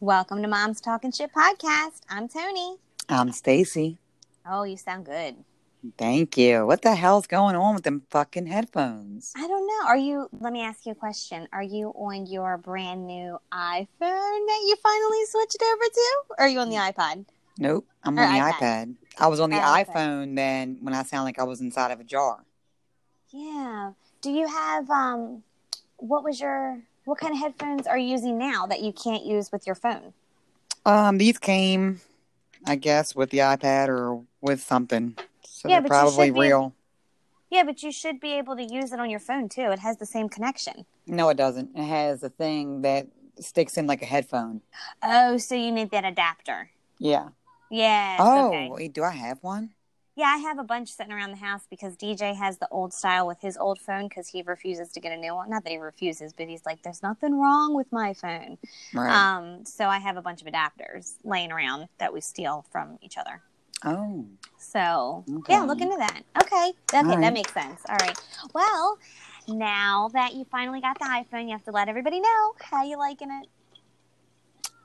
Welcome to Mom's Talking Shit podcast. I'm Tony. I'm Stacy. Oh, you sound good. Thank you. What the hell's going on with them fucking headphones? I don't know. Are you, let me ask you a question. Are you on your brand new iPhone that you finally switched over to? Or are you on the iPod? Nope. I'm Or on the iPad. iPad. I was on the Or iPad. iPhone then when I sound like I was inside of a jar. Yeah. Do you have, um, what was your, what kind of headphones are you using now that you can't use with your phone? Um, these came, I guess, with the iPad or with something. So Yeah, they're but you probably should be- real. Yeah, but you should be able to use it on your phone too. It has the same connection. No, it doesn't. It has a thing that sticks in like a headphone. Oh, so you need that adapter. Yeah. Yes. oh, okay. wait, do I have one? Yeah, I have a bunch sitting around the house because DJ has the old style with his old phone because he refuses to get a new one. Not that he refuses, but he's like, "There's nothing wrong with my phone." Right. Um, so I have a bunch of adapters laying around that we steal from each other. oh. So Okay. yeah, look into that. Okay, okay, right. that makes sense. All right. Well, now that you finally got the iPhone, you have to let everybody know how you liking it.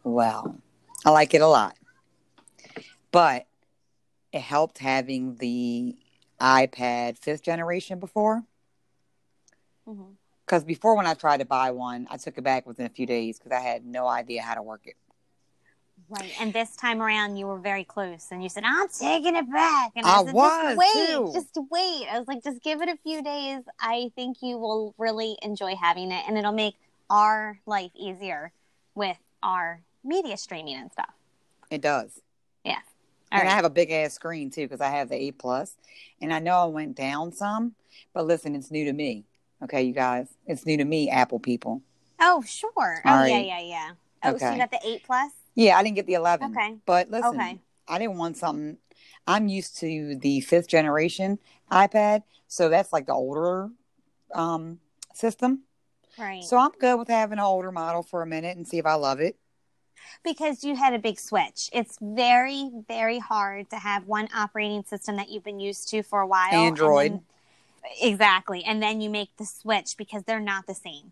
Well, I like it a lot. But it helped having the iPad fifth generation before. Mm-hmm. Because before, when I tried to buy one, I took it back within a few days because I had no idea how to work it. Right. And this time around, you were very close, and you said, "I'm taking it back." And I said, was, just wait, too. just wait. I was like, just give it a few days. I think you will really enjoy having it, and it'll make our life easier with our media streaming and stuff. It does. Yes. All and I have a big ass screen too because I have the 8 Plus, and I know I went down some, but listen, it's new to me. Okay, you guys, it's new to me, Apple people. oh, sure. Oh, All yeah, right. yeah, yeah. Oh, so you got the eight plus? Yeah, I didn't get the 11. Okay. But listen, Okay. I didn't want something. I'm used to the fifth generation iPad, so that's like the older um, system. Right. So I'm good with having an older model for a minute and see if I love it. Because you had a big switch. It's very, very hard to have one operating system that you've been used to for a while. and Android. then- exactly. And then you make the switch because they're not the same.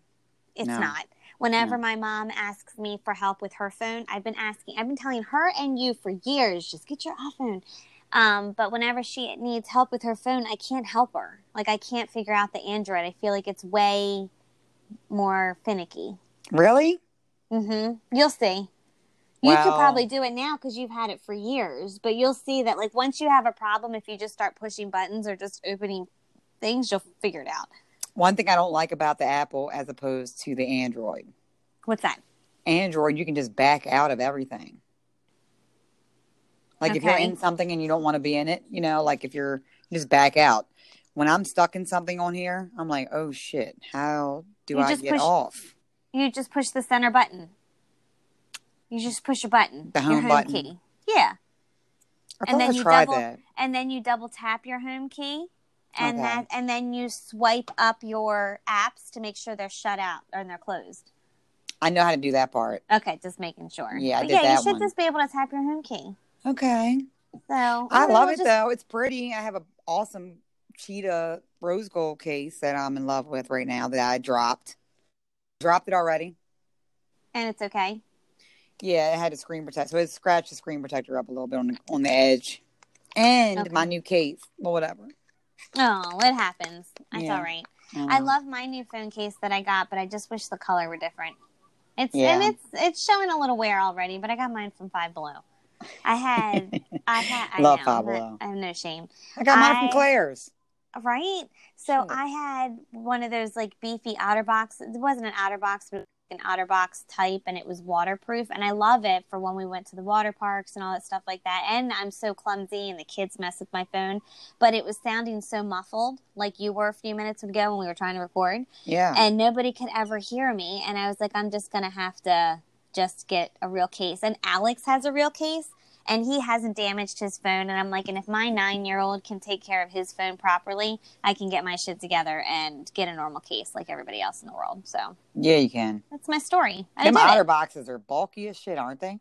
It's No. not. Whenever No. my mom asks me for help with her phone, I've been asking, I've been telling her and you for years, just get your iPhone. Um, but whenever she needs help with her phone, I can't help her. Like, I can't figure out the Android. I feel like it's way more finicky. Really? Mm-hmm. You'll see. You could probably do it now because you've had it for years, but you'll see that like once you have a problem, if you just start pushing buttons or just opening things, you'll figure it out. One thing I don't like about the Apple as opposed to the Android. What's that? Android, you can just back out of everything. Like if you're in something and you don't want to be in it, you know, like if you're you just back out. When I'm stuck in something on here, I'm like, oh shit, how do You I get push- off? You just push the center button. You just push a button. The your home button. key. Yeah. I And then you double- that. And then you double tap your home key. And Okay. that and then you swipe up your apps to make sure they're shut out or they're closed. I know how to do that part. Okay, just making sure. Yeah, I did yeah, you that should one. just be able to tap your home key. Okay. So I love it just- though. It's pretty. I have a awesome cheetah rose gold case that I'm in love with right now that I dropped. Dropped it already. and it's okay. Yeah, it had a screen protector, so it scratched the screen protector up a little bit on the on the edge. And Okay. my new case, well, whatever. Oh, it happens. That's Yeah. all right. I uh-huh. love my new phone case that I got, but I just wish the color were different. It's Yeah. and it's it's showing a little wear already, but I got mine from Five Below. I had I had I Love know, Five Below. I have no shame. I got mine I- from Claire's. Right? So Sure. I had one of those like beefy OtterBox. It wasn't an OtterBox, but an OtterBox type, and it was waterproof. And I love it for when we went to the water parks and all that stuff like that. And I'm so clumsy, and the kids mess with my phone. But it was sounding so muffled, like you were a few minutes ago when we were trying to record, Yeah. and nobody could ever hear me. And I was like, I'm just gonna have to just get a real case. And Alex has a real case. And he hasn't damaged his phone. And I'm like, and if my nine year old can take care of his phone properly, I can get my shit together and get a normal case like everybody else in the world. So Yeah, you can. that's my story. I Them otter it. boxes are bulky as shit, aren't they?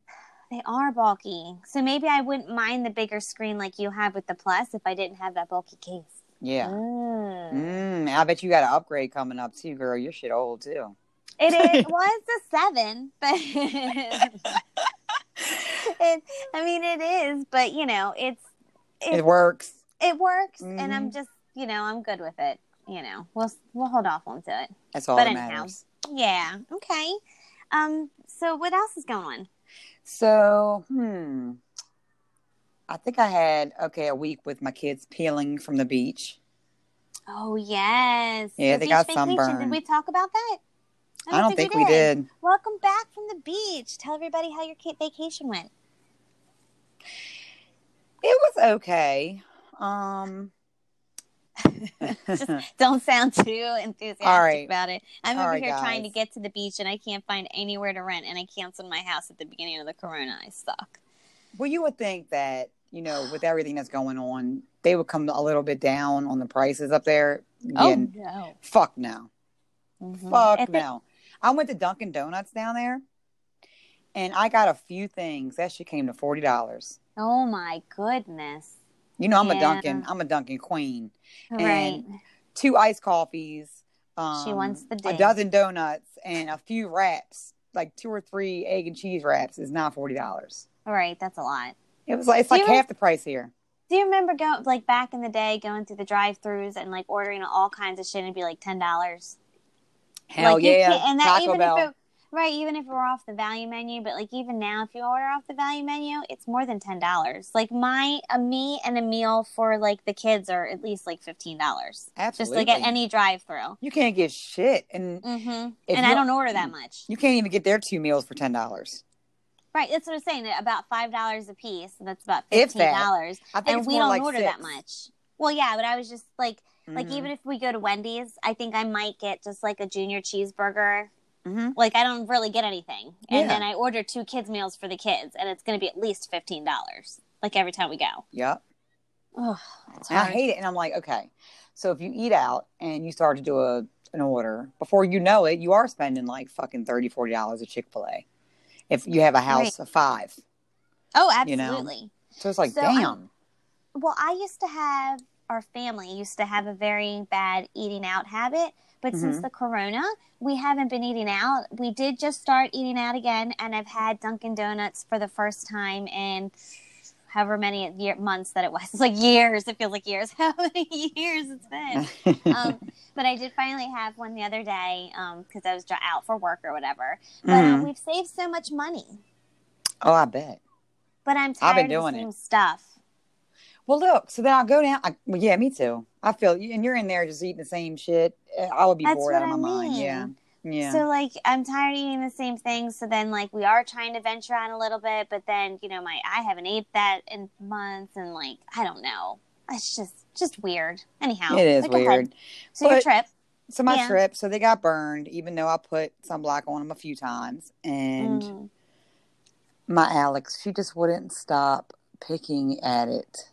They are bulky. So maybe I wouldn't mind the bigger screen like you have with the Plus if I didn't have that bulky case. Yeah. Mm. Mm, I bet you got an upgrade coming up too, girl. Your shit old too. It is. Well, it's a seven, but it, I mean, it is. But you know, it's It, it, works. it works, and I'm Mhm. just you know I'm good with it. You know, we'll we'll hold off onto it. That's all But that anyhow. matters. Yeah. Okay. Um. So what else is going on? So, hmm. I think I had okay a week with my kids peeling from the beach. Oh yes. Yeah, The they got sunburned. Did we talk about that? I don't, think, we did. Welcome back from the beach. Tell everybody how your vacation went. It was okay. Um, don't sound too enthusiastic right. about it. I'm All over right, here trying to get to the beach and I can't find anywhere to rent and I canceled my house at the beginning of the corona. I suck. well, you would think that you know with everything that's going on, they would come a little bit down on the prices up there. Oh no. fuck no, Mhm. fuck If no. I went to Dunkin' Donuts down there, and I got a few things. That shit came to forty dollars. oh my goodness. You know, I'm a Yeah. Dunkin'. I'm a Dunkin' queen. Right. Two iced coffees. Um, She wants the a dozen donuts and a few wraps, like two or three egg and cheese wraps, is now forty dollars. All right, that's a lot. It was like it's Do like half the price here. Do you remember going like back in the day going through the drive-throughs and like ordering all kinds of shit and it'd be like ten dollars? Hell like, yeah, and that Taco even Bell. if it, right, even if we're off the value menu, but like even now, if you order off the value menu, it's more than ten dollars. Like my a me and a meal for like the kids are at least like fifteen dollars. Absolutely, Just like at any drive-through. you can't get shit, and Mm-hmm. And I don't order that much. you can't even get their two meals for ten dollars. Right, that's what I'm saying. About five dollars a piece. That's about fifteen dollars, and we don't like order six. that much. Well, yeah, but I was just like, like Mhm. even if we go to Wendy's, I think I might get just like a junior cheeseburger. Mhm. Like I don't really get anything, and Yeah. then I order two kids meals for the kids, and it's going to be at least fifteen dollars. Like every time we go. Yep. Oh, I hate it. And I'm like, okay. So if you eat out and you start to do a an order, before you know it, you are spending like fucking 30 $40 at Chick fil A. If you have a house of five. Oh, you know. absolutely. So it's like, So I'm- damn. Well, I used to have our family used to have a very bad eating out habit, but since Mhm. the corona, we haven't been eating out. We did just start eating out again, and I've had Dunkin' Donuts for the first time in however many year, months that it was. It's like years. It feels like years. How many years it's been? um, but I did finally have one the other day because I was out for work or whatever. But um, Mhm. we've saved so much money. Oh, I bet. But I'm I've tired been of doing the it. same stuff. Well, look, so then I'll go down. I, well, yeah, me too. I feel you, and you're in there just eating the same shit. Uh, I would be That's bored out of my I mind. mean. Yeah. Yeah. So like I'm tired of eating the same thing. So then like we are trying to venture out a little bit, but then you know my I haven't ate that in months, and like I don't know. It's just just weird. Anyhow, it is like I said, weird. So your trip, So my Yeah. trip, so they got burned, even though I put sunblock on them a few times, and Mm. my Alex, she just wouldn't stop picking at it.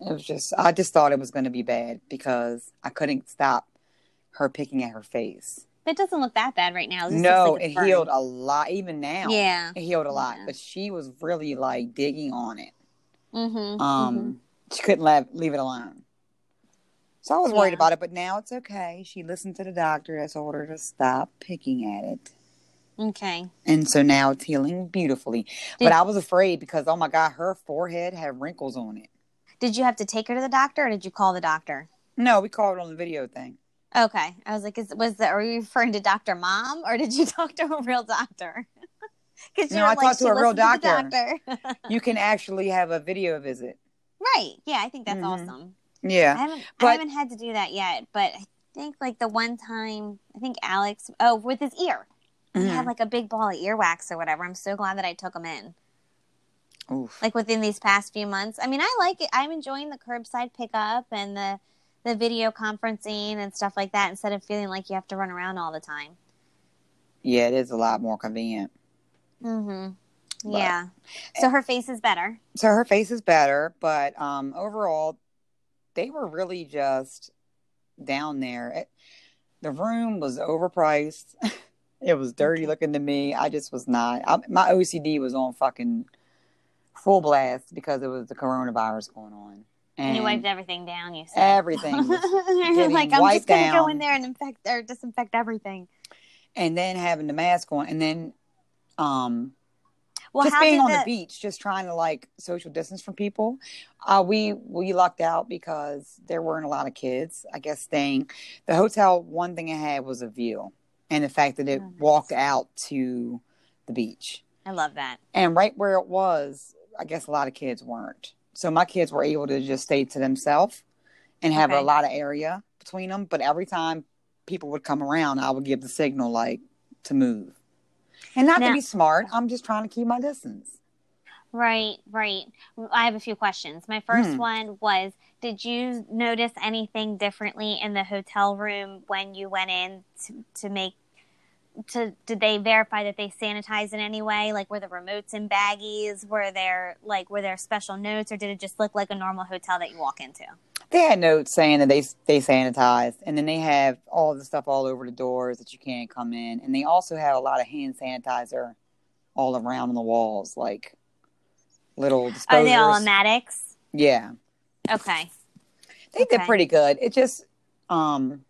It was just, I just thought it was going to be bad because I couldn't stop her picking at her face. it doesn't look that bad right now. It No, like it burned. healed a lot. Even now, Yeah. it healed a lot. Yeah. But she was really like digging on it. Mm-hmm. Um, she couldn't leave, leave it alone. So I was worried Yeah. about it, but now it's okay. She listened to the doctor that told her to stop picking at it. Okay. And so now it's healing beautifully. Did- but I was afraid because, oh my God, her forehead had wrinkles on it. Did you have to take her to the doctor, or did you call the doctor? No, we called on the video thing. Okay. I was like, is, was that, are you referring to Dr. Mom or did you talk to a real doctor? Because No, I talked to a real doctor. doctor. You can actually have a video visit. right. Yeah, I think that's Mhm. awesome. I Yeah. haven't I haven't had to do that yet, but I think like the one time I think Alex oh with his ear. He Mhm. had like a big ball of earwax or whatever. I'm so glad that I took him in. Oof. Like within these past few months. I mean, I like it. I'm enjoying the curbside pickup and the the video conferencing and stuff like that instead of feeling like you have to run around all the time. Yeah, it is a lot more convenient. Mhm. Yeah. So her face is better. So her face is better, but um, overall, they were really just down there. It, the room was overpriced. it was dirty looking to me. I just was not. I, my OCD was on fucking full blast because it was the coronavirus going on. And you wiped everything down, you said. everything was like, I'm just gonna go in there and infect or disinfect everything. and then having the mask on, and then um Well, just being on the, the beach, just trying to like social distance from people. Uh, we we lucked out because there weren't a lot of kids. I guess staying the hotel. One thing it had was a view, and the fact that it Oh, nice. walked out to the beach, I love that. and right where it was, I guess a lot of kids weren't. So my kids were able to just stay to themselves and have Okay. a lot of area between them. But every time people would come around, I would give the signal like to move. And not Now- to be smart, I'm just trying to keep my distance. Right, right. I have a few questions. My first Hmm. one was Did you notice anything differently in the hotel room when you went in to, to make? To did they verify that they sanitized in any way? Like were the remotes in baggies? Were there like were there special notes, or did it just look like a normal hotel that you walk into? They had notes saying that they they sanitized, and then they have all the stuff all over the doors that you can't come in, and they also have a lot of hand sanitizer all around on the walls, like little disposers. Are they all automatics? Yeah, Okay, they did pretty good. It just, um,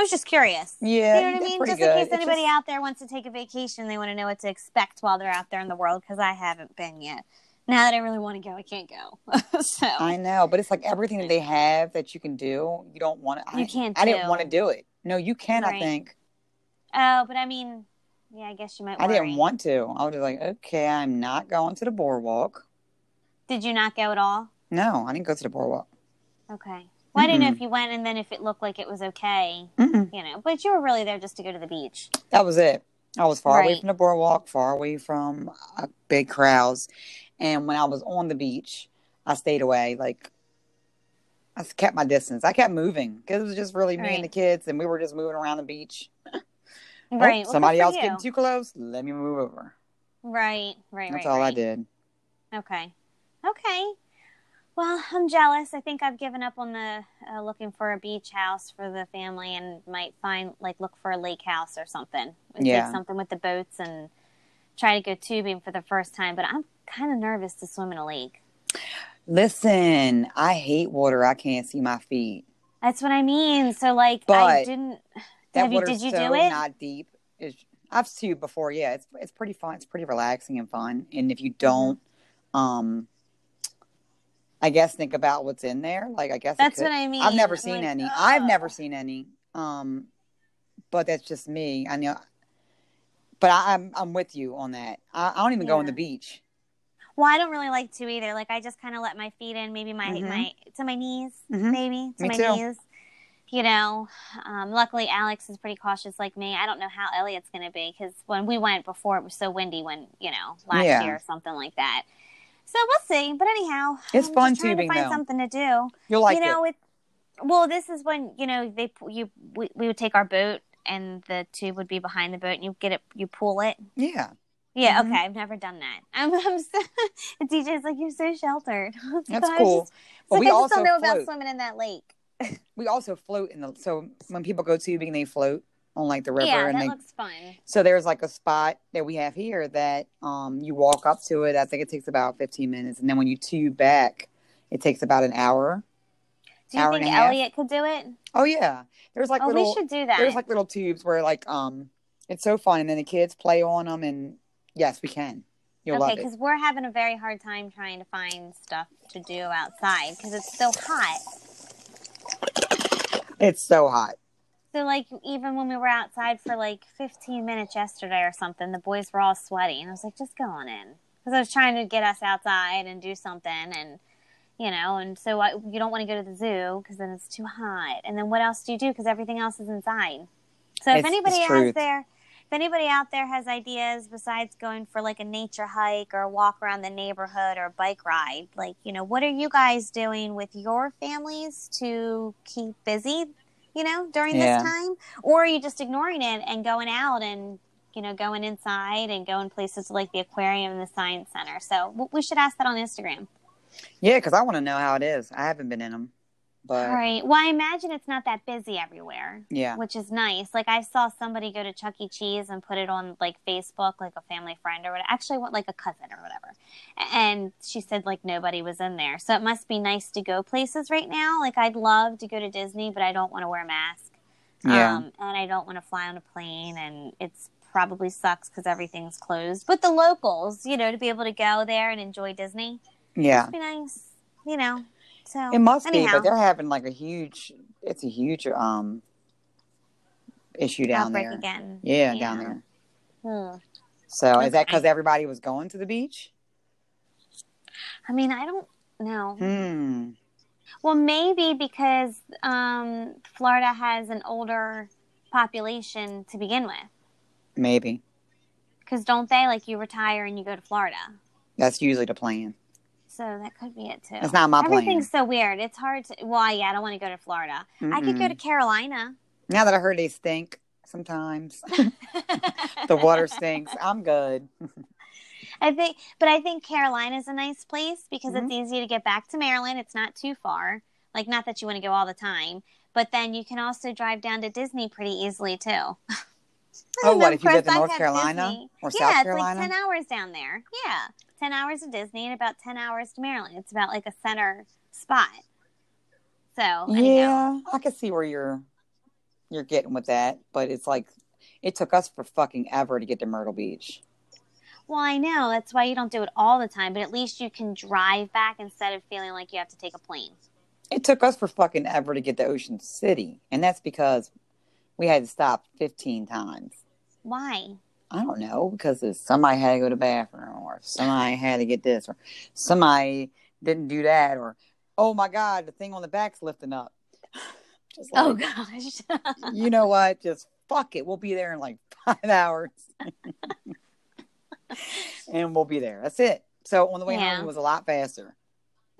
I was just curious. yeah, you know what I mean? Just good. in case anybody just- out there wants to take a vacation, they want to know what to expect while they're out there in the world. Because I haven't been yet. Now that I really want to go, I can't go. so I know, but it's like everything that they have that you can do. You don't want to. You I, can't I didn't want to do it. No, you can. I think oh, but I mean, yeah, I guess you might. I didn't want to. I was just like, okay, I'm not going to the boardwalk. Did you not go at all? No, I didn't go to the boardwalk. Okay. Well, I didn't know if you went and then if it looked like it was okay, Mm-mm. you know. But you were really there just to go to the beach. That was it. I was far away Right. from the boardwalk, far away from uh, big crowds. And when I was on the beach, I stayed away. Like, I s- kept my distance. I kept moving because it was just really me and the kids, and we were just moving around the beach. Oh, Right. well, somebody good for else you. getting too close. Let me move over. Right. Right. That's right, all I right. did. Okay. Okay. Well, I'm jealous. I think I've given up on the uh, looking for a beach house for the family and might find like look for a lake house or something. Yeah. Take something with the boats and try to go tubing for the first time. But I'm kind of nervous to swim in a lake. Listen, I hate water. I can't see my feet. That's what I mean. So like but I didn't. That Have you- did you so do it? not deep. It's, I've tubed before. Yeah, it's it's pretty fun. It's pretty relaxing and fun. And if you don't, um, I guess think about what's in there. Like I guess That's what I mean. I've never I'm seen like, any. I've never seen any. Um, but that's just me. I know. But I, I'm I'm with you on that. I, I don't even go on the beach. Well, I don't really like to either. Like I just kind of let my feet in, maybe my Mhm. my to my knees, Mhm. maybe to Me my too. knees. You know, um, luckily Alex is pretty cautious like me. I don't know how Elliot's going to be because when we went before, it was so windy when you know last Yeah. year or something like that. So we'll see. But anyhow, It's I'm fun trying tubing, to find though. something to do. You'll like you know, it. it. Well, this is when you know they you we, we would take our boat and the tube would be behind the boat and you get it you pull it Yeah, yeah, Mhm. okay. I've never done that. I'm, I'm so, DJ's like, you're so sheltered. that's But cool. Just, But like, we I just also don't know about swimming in that lake. We also float in the. So when people go tubing, they float on like the river, yeah, and that they looks fun. So there's like a spot that we have here that um, you walk up to it. I think it takes about 15 minutes, and then when you tube back, it takes about an hour. Do you Hour think and a half. Elliot could do it? Oh yeah, there's like oh, little we should do that. there's like little tubes where like um it's so fun, and then the kids play on them, and yes, we can. You'll okay, love it. because we're having a very hard time trying to find stuff to do outside because it's so hot. It's so hot. So, like, even when we were outside for like 15 minutes yesterday or something, the boys were all sweaty. And I was like, just go on in. Because I was trying to get us outside and do something. And, you know, and so I, you don't want to go to the zoo because then it's too hot. And then what else do you do? Because everything else is inside. So, if It's- anybody it's has their. If anybody out there has ideas besides going for like a nature hike or a walk around the neighborhood or a bike ride, like, you know, what are you guys doing with your families to keep busy you know, during Yeah. this time? Or are you just ignoring it and going out and, you know, going inside and going places like the aquarium and the science center? So we should ask that on Instagram. Yeah, because I want to know how it is. I haven't been in them, but right. Well, I imagine it's not that busy everywhere, yeah, which is nice. Like I saw somebody go to Chuck E. Cheese and put it on like Facebook, like a family friend or whatever. Actually, what like a cousin or whatever. And she said like nobody was in there. So it must be nice to go places right now. Like I'd love to go to Disney, but I don't want to wear a mask. Yeah. Um, and I don't want to fly on a plane, and it's probably sucks because everything's closed. But the locals, you know, to be able to go there and enjoy Disney, Yeah. it'd be nice, you know. So It must be, but they're having like a huge. It's a huge um issue down outbreak there. again. Yeah, down there. Hmm. So is that because everybody was going to the beach? I mean, I don't know. Hmm. Well, maybe because um, Florida has an older population to begin with. Maybe Because don't they like you retire and you go to Florida? that's usually the plan. So that could be it too. That's not my plan. Everything's so weird. It's hard to. Well, yeah, I don't want to go to Florida. I could go to Carolina. Now that I heard they stink sometimes, the water stinks. I'm good. I think, but I think Carolina's a nice place because Mm-hmm. it's easy to get back to Maryland. It's not too far. Like, not that you want to go all the time, but then you can also drive down to Disney pretty easily too. Oh, what if you course, in North Carolina Disney. or yeah, South it's Carolina? like ten hours down there. Yeah, ten hours to Disney and about ten hours to Maryland. It's about like a center spot. So. Yeah, I can see where you're you're getting with that, but it's like it took us for fucking ever to get to Myrtle Beach. Well, I know that's why you don't do it all the time, but at least you can drive back instead of feeling like you have to take a plane. It took us for fucking ever to get to Ocean City, and that's because we had to stop 15 times. Why? I don't know because somebody had to go to the bathroom, or somebody had to get this, or somebody didn't do that, or oh my god, the thing on the back's lifting up. Just like, Oh gosh. you know what? Just fuck it. We'll be there in like five hours, and we'll be there. That's it. So on the way Yeah. home, it was a lot faster.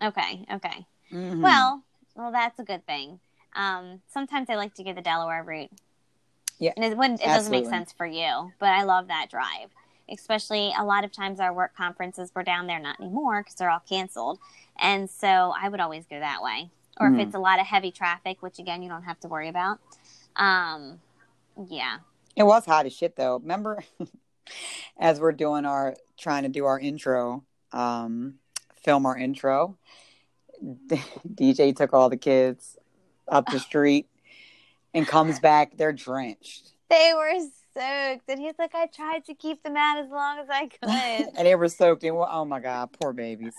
okay, okay. Mhm. Well, well, that's a good thing. Um, sometimes I like to go the Delaware route. Yeah, and it wouldn't. It doesn't make sense for you, but I love that drive. Especially a lot of times our work conferences were down there, not anymore because they're all canceled, and so I would always go that way. Or Mhm. if it's a lot of heavy traffic, which again you don't have to worry about. Um, yeah. It was hot as shit though. Remember, as we're doing our trying to do our intro, um, film our intro, DJ took all the kids up the street and comes back. They're drenched, They were soaked, and he's like, "I tried to keep them out as long as I could." and they were soaked. And oh my god, poor babies.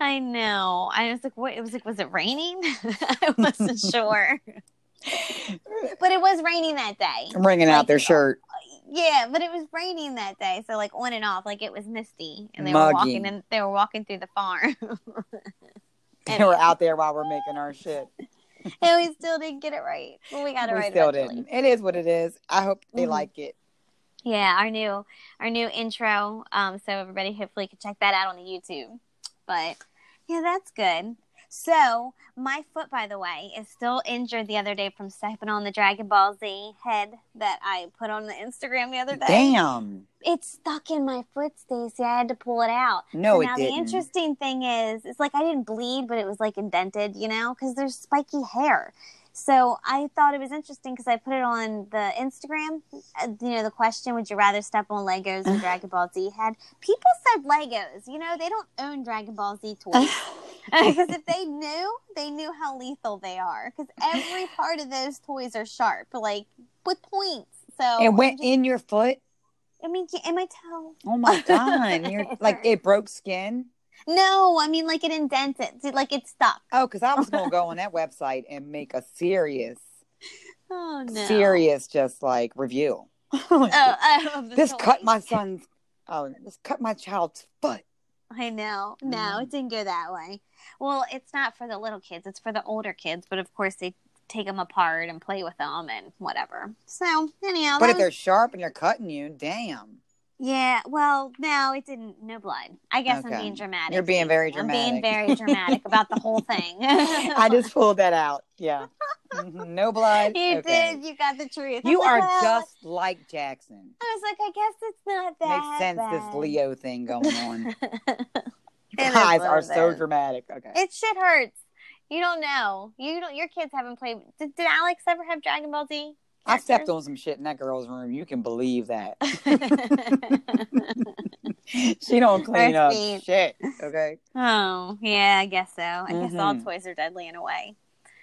I know. I was like, "What?" It was like, "Was it raining?" I wasn't sure, but it was raining that day. I'm Wringing out their shirt. Yeah, but it was raining that day, so like on and off, like it was misty, and they Muggy. were walking and they were walking through the farm, and They were out there while we're making our shit. and we still didn't get it right. Well, we got it we right still eventually. didn't. It is what it is. I hope they Mhm. like it. Yeah, our new our new intro. Um, so everybody hopefully can check that out on the YouTube. But yeah, that's good. So my foot, by the way, is still injured the other day from stepping on the Dragon Ball Z head that I put on the Instagram the other day. Damn. It's stuck in my foot, Stacey. I had to pull it out. No, So it didn't. the interesting thing is, it's like I didn't bleed, but it was like indented, you know, because there's spiky hair. So I thought it was interesting because I put it on the Instagram. uh, You know, the question: Would you rather step on Legos or Dragon Ball Z head? People said Legos. You know, they don't own Dragon Ball Z toys because if they knew, they knew how lethal they are. Because every part of those toys are sharp, like with points. So it went just- in your foot. I mean, in my toe. Oh my god! You're like it broke skin. No, I mean like it indented, like it stuck. Oh, because I was gonna go on that website and make a serious, Oh no! serious, just like review. Oh, this cut my son's. Oh, this cut my child's foot. I know. No, Mm. it didn't go that way. Well, it's not for the little kids; it's for the older kids. But of course, they take them apart and play with them and whatever. So anyhow, But if they're sharp and they're cutting you, damn. Yeah. Well, no, it didn't. No blood. I guess I'm being dramatic. You're being very dramatic. I'm being very dramatic about the whole thing. I just pulled that out. Yeah. Mhm. No blood. You Okay. did. You got the truth. You like, are well, just like Jackson. I was like, I guess it's not that. Makes sense. This. Leo thing going on. Guys are it so dramatic. Okay. It shit hurts. You don't know. You don't. Your kids haven't played. Did, did Alex ever have Dragon Ball Z? I stepped on some shit in that girl's room. You can believe that. she don't clean up shit. Okay. oh yeah, I guess so. I guess all Mhm. toys are deadly in a way.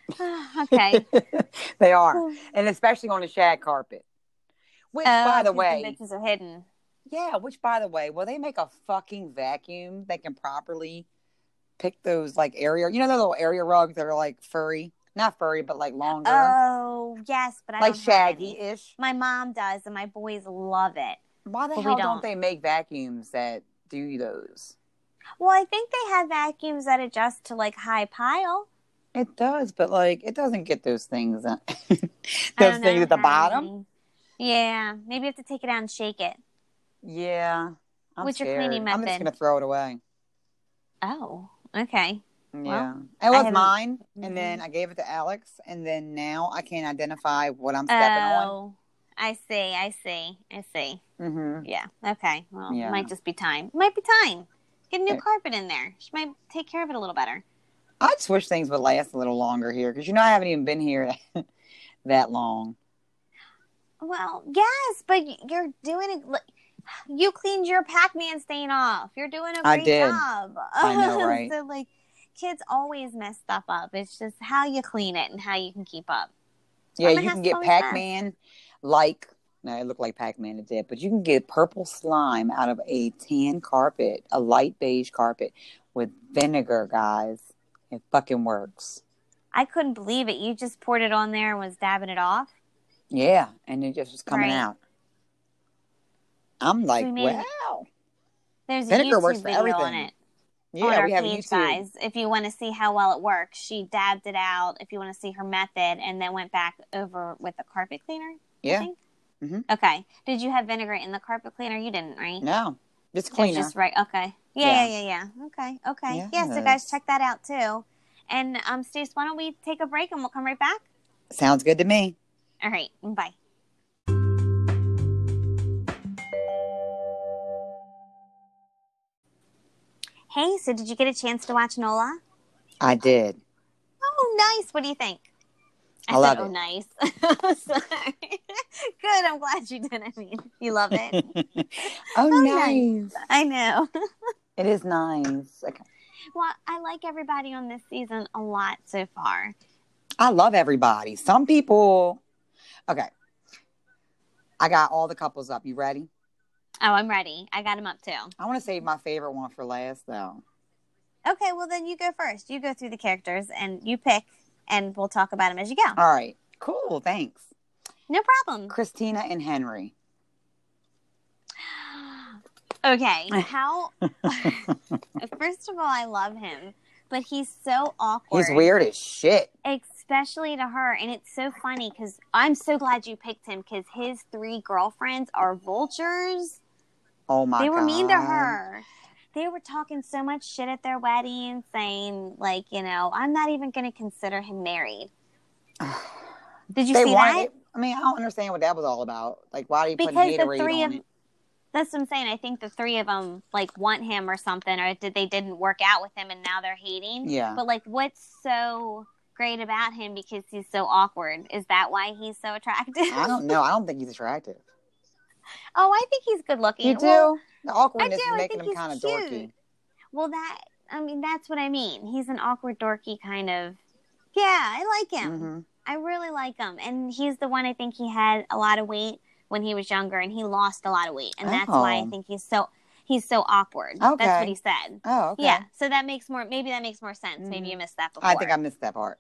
okay. they are, and especially on a shag carpet. Which, Oh, by the way, bitches are hidden. yeah. Which, by the way, will they make a fucking vacuum that can properly pick those like area? You know, the little area rugs that are like furry, not furry, but like longer, Oh yes, but I like shaggy ish. My mom does, and my boys love it. Why the But hell don't. don't. they make vacuums that do those? Well, I think they have vacuums that adjust to like high pile. It does, but like it doesn't get those things. those things know at the bottom. many. Yeah, maybe you have to take it out and shake it. Yeah. I'm What's your cleaning method? I'm just gonna throw it away. Oh, okay. Yeah. Well, it was mine, Mhm. and then I gave it to Alex, and then now I can't identify what I'm stepping on. Oh, I see. I see. I see. Mm-hmm. Yeah. Okay. Well, Yeah. it might just be time. It might be time. Get a new Okay. carpet in there. She might take care of it a little better. I just wish things would last a little longer here because you know I haven't even been here that long. Well, yes, but you're doing it. You cleaned your Pac-Man stain off. You're doing a great did. job. I know, right? so, like, kids always mess stuff up. It's just how you clean it and how you can keep up. Yeah, you can get Pac Man like no, it looked like Pac Man it did, but you can get purple slime out of a tan carpet, a light beige carpet with vinegar, guys. It fucking works. I couldn't believe it. You just poured it on there and was dabbing it off. Yeah, and it just was coming Right. out. I'm like, wow. There's a Vinegar YouTube works for video on everything. Yeah, on our we have page, YouTube. guys. If you want to see how well it works, she dabbed it out. If you want to see her method, and then went back over with the carpet cleaner. Yeah. Mhm. Okay. Did you have vinegar in the carpet cleaner? You didn't, right? No, just It's cleaner. just right. Okay. Yeah, yeah, Yeah. yeah, yeah. Okay, okay. Yeah. So guys, check that out too. And um, Stace, why don't we take a break and we'll come right back? Sounds good to me. All right. Bye. Hey, so did you get a chance to watch Nola? I did. Oh, nice. What do you think? I love said, oh, it. Oh, nice. Sorry. Good. I'm glad you did. I mean, you love it. oh, Oh, nice. I know. It is nice. Okay. Well, I like everybody on this season a lot so far. I love everybody. Some people. Okay. I got all the couples up. You ready? Oh, I'm ready. I got him up too. I want to save my favorite one for last, though. Okay, well then you go first. You go through the characters and you pick, and we'll talk about them as you go. All right. Cool. Thanks. No problem. Christina and Henry. Okay, how? First of all, I love him, but he's so awkward. He's weird as shit. Especially to her. And it's so funny because I'm so glad you picked him because his three girlfriends are vultures. Oh my god. they were mean to her. They were talking so much shit at their wedding, saying like, you know, I'm not even going to consider him married. Did you They see wanted. that? I mean, I don't understand what that was all about. Like, why are you Because the Gatorade three on of it? that's what I'm saying. I think the three of them like want him or something, or did they didn't work out with him and now they're hating? Yeah. But like, what's so great about him because he's so awkward? Is that why he's so attractive? I don't know. I don't think he's attractive. oh, I think he's good looking. You do? Well, the awkwardness do. is making him kind of dorky. well, that I mean, that's what I mean. He's an awkward, dorky kind of. Yeah, I like him. hmm I really like him, and he's the one I think he had a lot of weight when he was younger, and he lost a lot of weight, and that's why I Oh. think he's so he's so awkward. Okay. That's what he said. Oh, okay. Yeah, so that makes more. Maybe that makes more sense. Maybe you missed that before. I think I missed that part.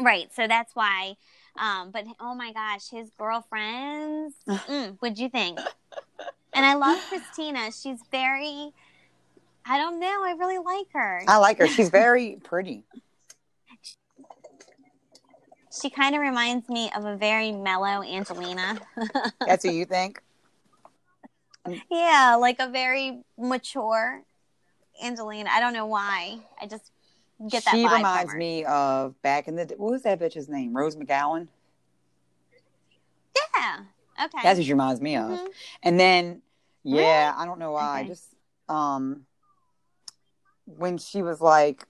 Right. So that's why. Um, but oh my gosh, his girlfriends. mm, what'd you think? And I love Christina. She's very. I don't know. I really like her. I like her. She's very pretty. She kind of reminds me of a very mellow Angelina. That's what you think? yeah, like a very mature Angelina. I don't know why. I just get that she reminds me of back in the what was that bitch's name? Rose McGowan. Yeah. Okay. That's what she reminds me of. Mhm. And then, yeah, I don't know why. Okay. Just um, when she was like,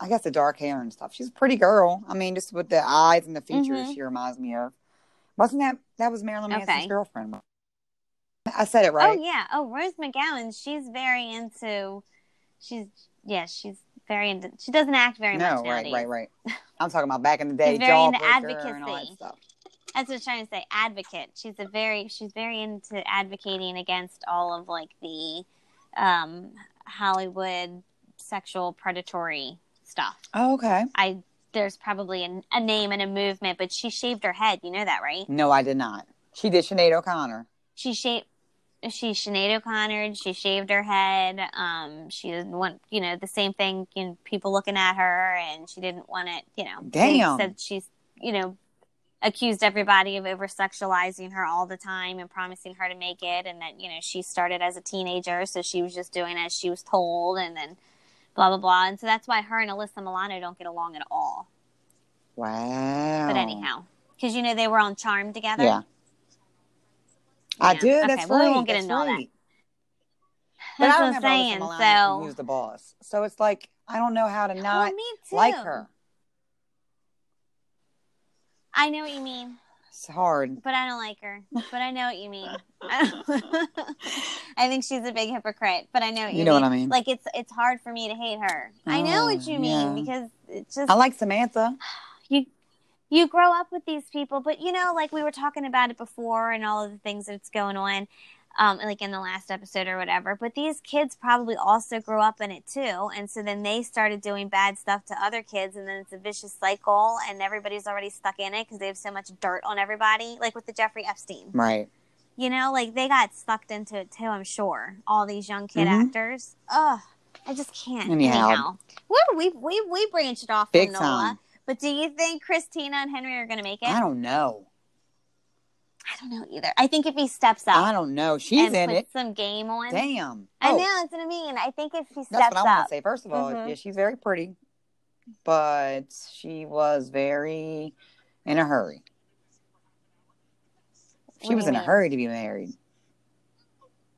I guess the dark hair and stuff. She's a pretty girl. I mean, just with the eyes and the features, Mhm. she reminds me of. Wasn't that that was Marilyn Manson's Okay. girlfriend? I said it right. Oh yeah. Oh, Rose McGowan. She's very into. She's yeah. She's very into, she doesn't act very no, much nowadays. right, right. Right. I'm talking about back in the day, She's very into Jawbreaker and all that advocacy. stuff. That's what I'm trying to say. Advocate. She's a very she's very into advocating against all of like the um, Hollywood sexual predatory stuff. Oh, okay. I there's probably a, a name and a movement, but she shaved her head. You know that, right? No, I did not. She did Sinead O'Connor. She shaved. She Sinead O'Connor. She shaved her head. Um, she didn't want, you know, the same thing. You know, people looking at her, and she didn't want it. You know, Damn. said she's, you know, accused everybody of over sexualizing her all the time and promising her to make it, and that you know she started as a teenager, so she was just doing as she was told, and then blah blah blah. And so that's why her and Alyssa Milano don't get along at all. Wow. But anyhow, because you know they were on Charmed together. Yeah. I Yeah. did. Okay, That's well, we won't get that's into all that. But That's I what don't I'm saying. So Who's the Boss? So it's like I don't know how to well, not too. like her. I know what you mean, It's hard. but I don't like her. But I know what you mean. I think she's a big hypocrite, but I know what you, You know mean. what I mean. Like it's it's hard for me to hate her. I know Oh, what you mean yeah. because it's just I like Samantha. you you grow up with these people, but you know, like we were talking about it before and all of the things that's going on, um, like in the last episode or whatever. But these kids probably also grew up in it too, and so then they started doing bad stuff to other kids, and then it's a vicious cycle, and everybody's already stuck in it because they have so much dirt on everybody, like with the Jeffrey Epstein. Right. You know, like they got sucked into it too. I'm sure all these young kid Mhm. actors. Ugh, I just can't. Anyhow. Anyhow, Woo, we we we branched off Big from Nola. time. But do you think Christina and Henry are going to make it? I don't know. I don't know either. I think if he steps up I don't know. She's in it. some game on, Damn. I Oh, know that's what I mean. I think if he steps That's what I want to say. First of all, Mhm. yeah, she's very pretty, but she was very in a hurry. She What was in a hurry to be married.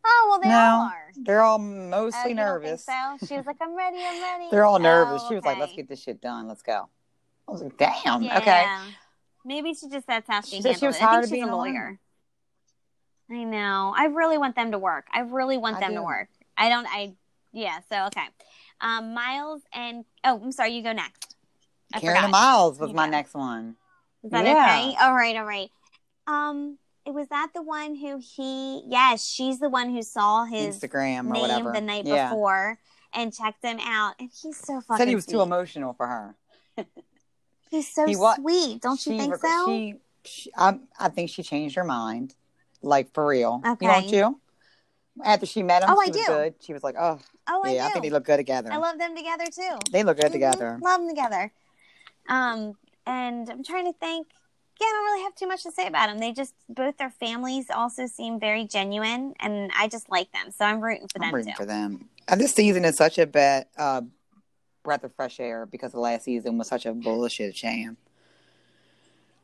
oh well, they No, all are. They're all Oh, mostly you nervous. so she was like, "I'm ready, I'm ready." They're all nervous. Oh, She was like, "Let's get this shit done. Let's go." I was like, "Damn, Yeah. okay." Maybe she just that's how she, She she was it. I think she's a alone. lawyer. I know. I really want them to work. I really want I them to work. I don't. I yeah. So okay. Um, Miles and oh, I'm sorry. You go next. I Karen forgot. Miles was You my next one. Is that Yeah. okay? All right, all right. Um, it was that the one who he? Yes, she's the one who saw his Instagram or name whatever. the night yeah. before and checked him out, and he's so fucking. Said he was too emotional for her. He's so He wa- sweet, don't you think reg- so? She, she I, I think she changed her mind, like for real. Okay. You don't you? After she met him, Oh, she I was do. good. She was like, "Oh, oh, I yeah, I, do. think they look good together. I love them together too. they look good Mhm. together." Love them together. Um, and I'm trying to think. Yeah, I don't really have too much to say about them. They just both their families also seem very genuine, and I just like them. So I'm rooting for I'm them rooting too. for them. And this season is such a bad uh, breath of fresh air because the last season was such a bullshit sham.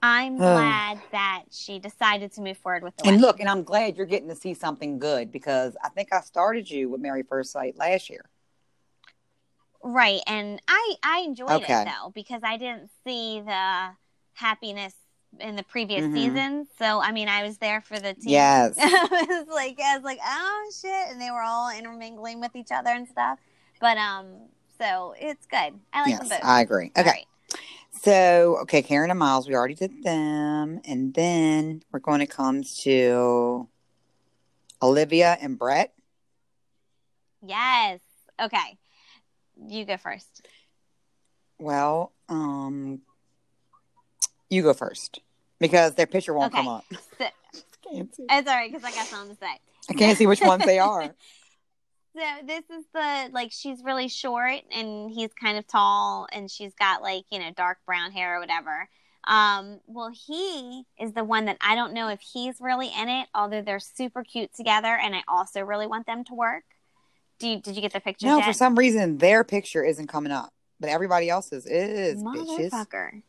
I'm glad that she decided to move forward with the And wedding. look, and I'm glad you're getting to see something good because I think I started you with Mary First Sight last year. Right, and I I enjoyed Okay. it though because I didn't see the happiness in the previous Mhm. season. So I mean, I was there for the team. Yes. I was like, I was like, oh shit, and they were all intermingling with each other and stuff. But um, so it's good. I like them yes, both. I agree. Okay. right. So, okay, Karen and Miles, we already did them. And then we're going to come to Olivia and Brett. Yes. Okay. You go first. Well, um, you go first because their picture won't Okay. come up. So, Can't it's all right because I got something to say. I can't see which ones they are. So this is the like she's really short and he's kind of tall and she's got like you know dark brown hair or whatever. Um, well, he is the one that I don't know if he's really in it, although they're super cute together, and I also really want them to work. Do you, did you get the picture? No, yet? for some reason their picture isn't coming up, but everybody else's is. Bitches. Motherfucker.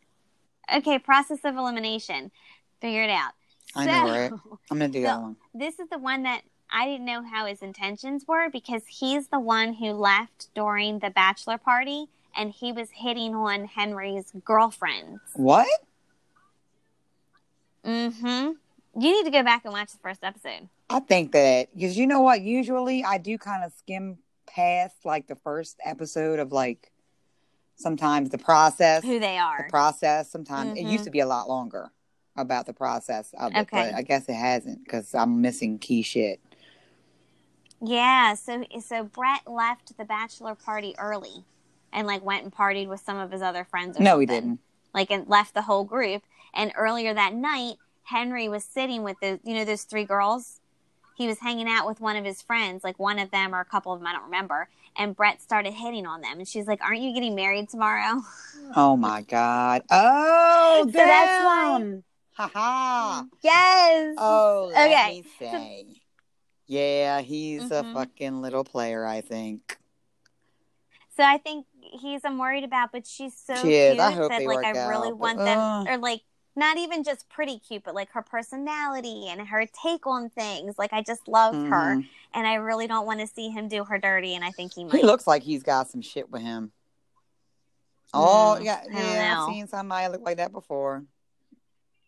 Okay, process of elimination. Figure it out. I know, So- right? I'm gonna do that one. this is the one that I didn't know how his intentions were because he's the one who left during the bachelor party and he was hitting on Henry's girlfriends. What? Mm-hmm. You need to go back and watch the first episode. I think that because you know what? Usually I do kind of skim past like the first episode of like Sometimes the process, who they are, the process. Sometimes it Mhm. used to be a lot longer about the process of it, Okay. but I guess it hasn't because I'm missing key shit. Yeah, so so Brett left the bachelor party early, and like went and partied with some of his other friends. Or No, he didn't. Like and left the whole group. And earlier that night, Henry was sitting with the you know those three girls. He was hanging out with one of his friends, like one of them or a couple of them, I don't remember. And Brett started hitting on them, and she's like, "Aren't you getting married tomorrow?" Oh my god! Oh, So that's why-! Ha ha! yes. Oh, let Okay. me say. Yeah, he's a Mhm. fucking little player, I think. So I think he's I'm worried about, but she's so She is. cute I hope that they like I really out, but, want them uh. or like not even just pretty cute, but like her personality and her take on things. Like I just love her Mhm. and I really don't want to see him do her dirty and I think he He looks like he's got some shit with him. Oh, Mm, yeah, yeah. know. I've seen somebody look like that before.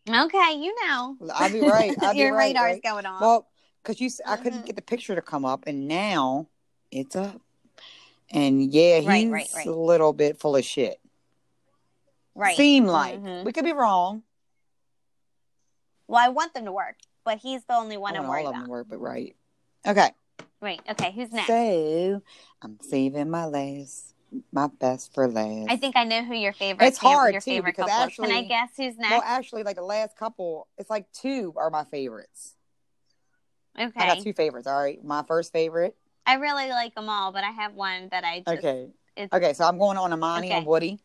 okay, you know. I'll be right. I'll be Your right. radar's right? going on. Well, because you, I couldn't Mhm. get the picture to come up, and now it's up. And yeah, he's Right, right, right. a little bit full of shit. right. Seem like Mhm. we could be wrong. Well, I want them to work, but he's the only one I want worried all of them about. to work, but right. Okay. Right. Okay, who's next? So I'm saving my last, my best for last. I think I know who your favorite is. It's fam- hard, your too, favorite because couple is. Can I guess who's next? Well, actually, like the last couple, it's like two are my favorites. Okay. I got two favorites. All right, my first favorite. I really like them all, but I have one that I just. Okay. Okay, so I'm going on Amani Okay. and Woody.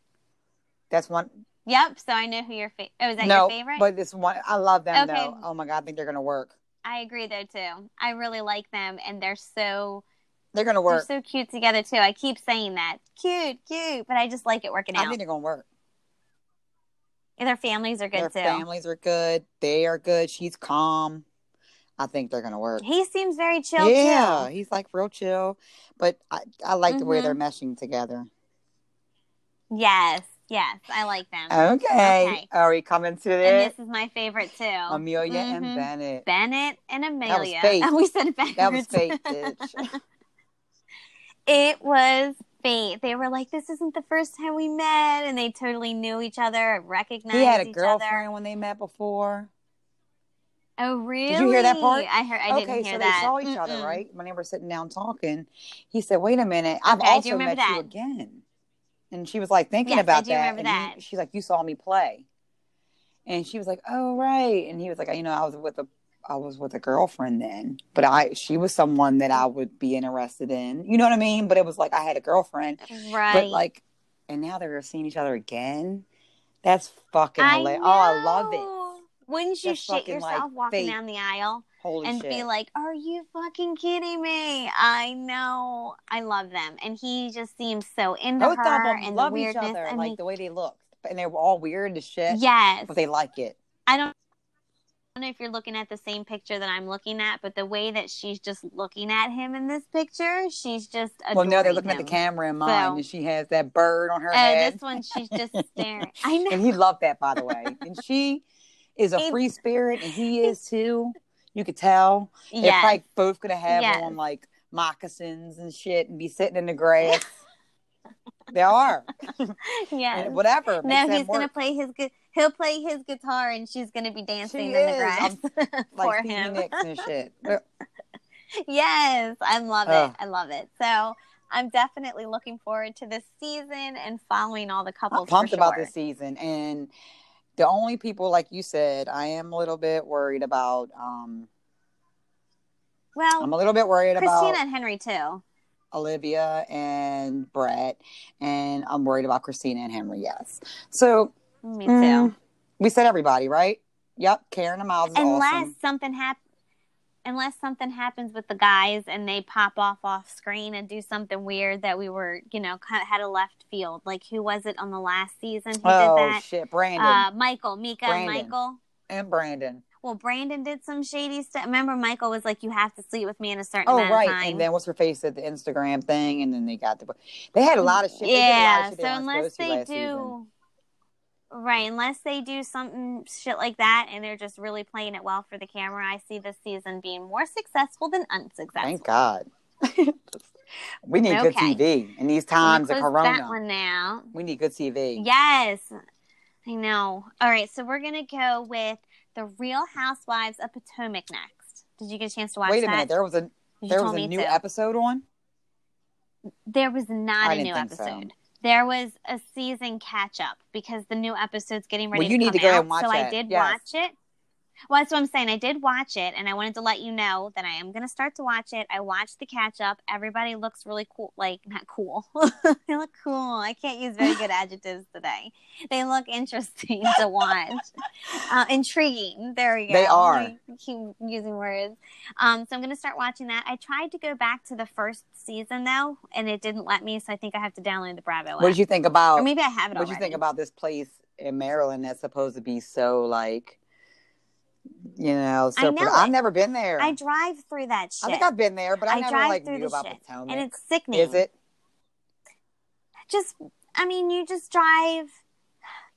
That's one. Yep. So I know who your favorite. Oh, is that no, your favorite? but this one, I love them Okay. though. Oh my god, I think they're gonna work. I agree though too. I really like them, and they're so They're gonna work. they're so cute together too. I keep saying that, cute, cute, but I just like it working out. I think they're gonna work. And their families are good Their too. families are good. They are good. She's calm. I think they're gonna work. He seems very chill yeah, too. he's like real chill. But I, I like the way they're meshing together. Yes, yes, I like them. Okay. Okay. Are we coming to and this? this is my favorite too. Amelia and Mhm. Bennett. Bennett and Amelia. fate. we said backwards. That was fate, bitch. it was fate. They were like, "This isn't the first time we met," and they totally knew each other, recognized he had a each girlfriend other. when they met before. Oh, really? Did you hear that part? I heard. I okay, didn't hear so that. they saw each other, Mm-mm. right? When they were sitting down talking, he said, "Wait a minute, I've Okay, also met you again." And she was like thinking Yes, I about do that, and that. He, she's like, "You saw me play," and she was like, "Oh, right." And he was like, "You know, I was with a, I was with a girlfriend then, but I, she was someone that I would be interested in. You know what I mean? But it was like I had a girlfriend, Right. but like, and now they're seeing each other again. That's fucking hilarious. Oh, I love it. Wouldn't you That's shit fucking, yourself like, walking down the aisle Holy and shit! be like, "Are you fucking kidding me?" I know. I love them, and he just seems so into Both of her them and love the each other, I like mean, the way they look, and they're all weird as shit. yes, but they like it. I don't. I don't know if you're looking at the same picture that I'm looking at, but the way that she's just looking at him in this picture, she's just Well, no, they're looking at the camera in mine, So- and she has that bird on her Oh, head. this one, she's just staring. I know. and he loved that, by the way. And she is a free spirit, and he is too. You could tell. They're like both gonna have Yes. on like moccasins and shit, and be sitting in the grass. they are, yeah. whatever. No, makes them he's gonna play his gu- he'll play his guitar and she's gonna be dancing She in the is. grass for like him. And shit. yes, I love it. I love it. So I'm definitely looking forward to this season and following all the couples. I'm pumped for about this season, and the only people, like you said, I am a little bit worried about. um Well, I'm a little bit worried about Christina and Henry too. Olivia and Brett, and I'm worried about Christina and Henry. Yes. So Me too. mm, we said everybody, right? Yep. Karen and Miles unless awesome. something happens. Unless something happens with the guys and they pop off off screen and do something weird that we were, you know, kind of had a left field. Like who was it on the last season who Oh did that? shit, Brandon Uh, Michael, Mika, Brandon. Michael. and Brandon. Well, Brandon did some shady stuff. Remember, Michael was like, "You have to sleep with me in a certain Oh amount right, of time." and then what's her face at the Instagram thing, and then they got the. They had a lot of shit. Did a lot yeah. of shit So unless they do, season. Right? Unless they do something shit like that, and they're just really playing it well for the camera, I see this season being more successful than unsuccessful. Thank God. We need good TV in these times of Corona. That one now. We need good TV. Yes, I know. All right, so we're gonna go with the Real Housewives of Potomac next. Did you get a chance to watch Wait a that? minute. There was a there was a new to. episode on. There was not I a new episode. so. There was a season catch up because the new episode's getting ready Well, you to need come to go out. and watch so I did Yes. watch it. Well, that's what I'm saying. I did watch it, and I wanted to let you know that I am going to start to watch it. I watched the catch up. Everybody looks really cool. Like, not cool. they look cool. I can't use very good adjectives today. They look interesting to watch. Uh, intriguing. There we go. They are. I keep using words. Um, so I'm going to start watching that. I tried to go back to the first season, though, and it didn't let me. So I think I have to download the Bravo What did you think about? Or maybe I have it What did you think about this place in Maryland that's supposed to be so like, you know, so I know I've never been there. I drive through that shit. I think I've been there, but I, I never drive like through knew the about shit, Potomac. and it's sickening. Is it? just I mean, you just drive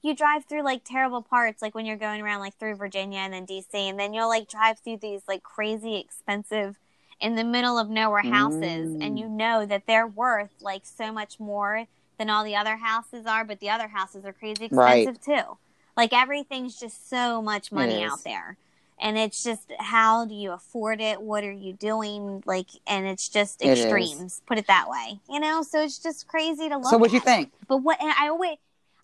you drive through like terrible parts like when you're going around like through Virginia and then DC and then you'll like drive through these like crazy expensive in the middle of nowhere houses Mm. and you know that they're worth like so much more than all the other houses are but the other houses are crazy Right. expensive too. Like everything's just so much money out there. And it's just how do you afford it? What are you doing? Like and it's just It extremes, put it that way. You know, so it's just crazy to look So what do you think? But what I always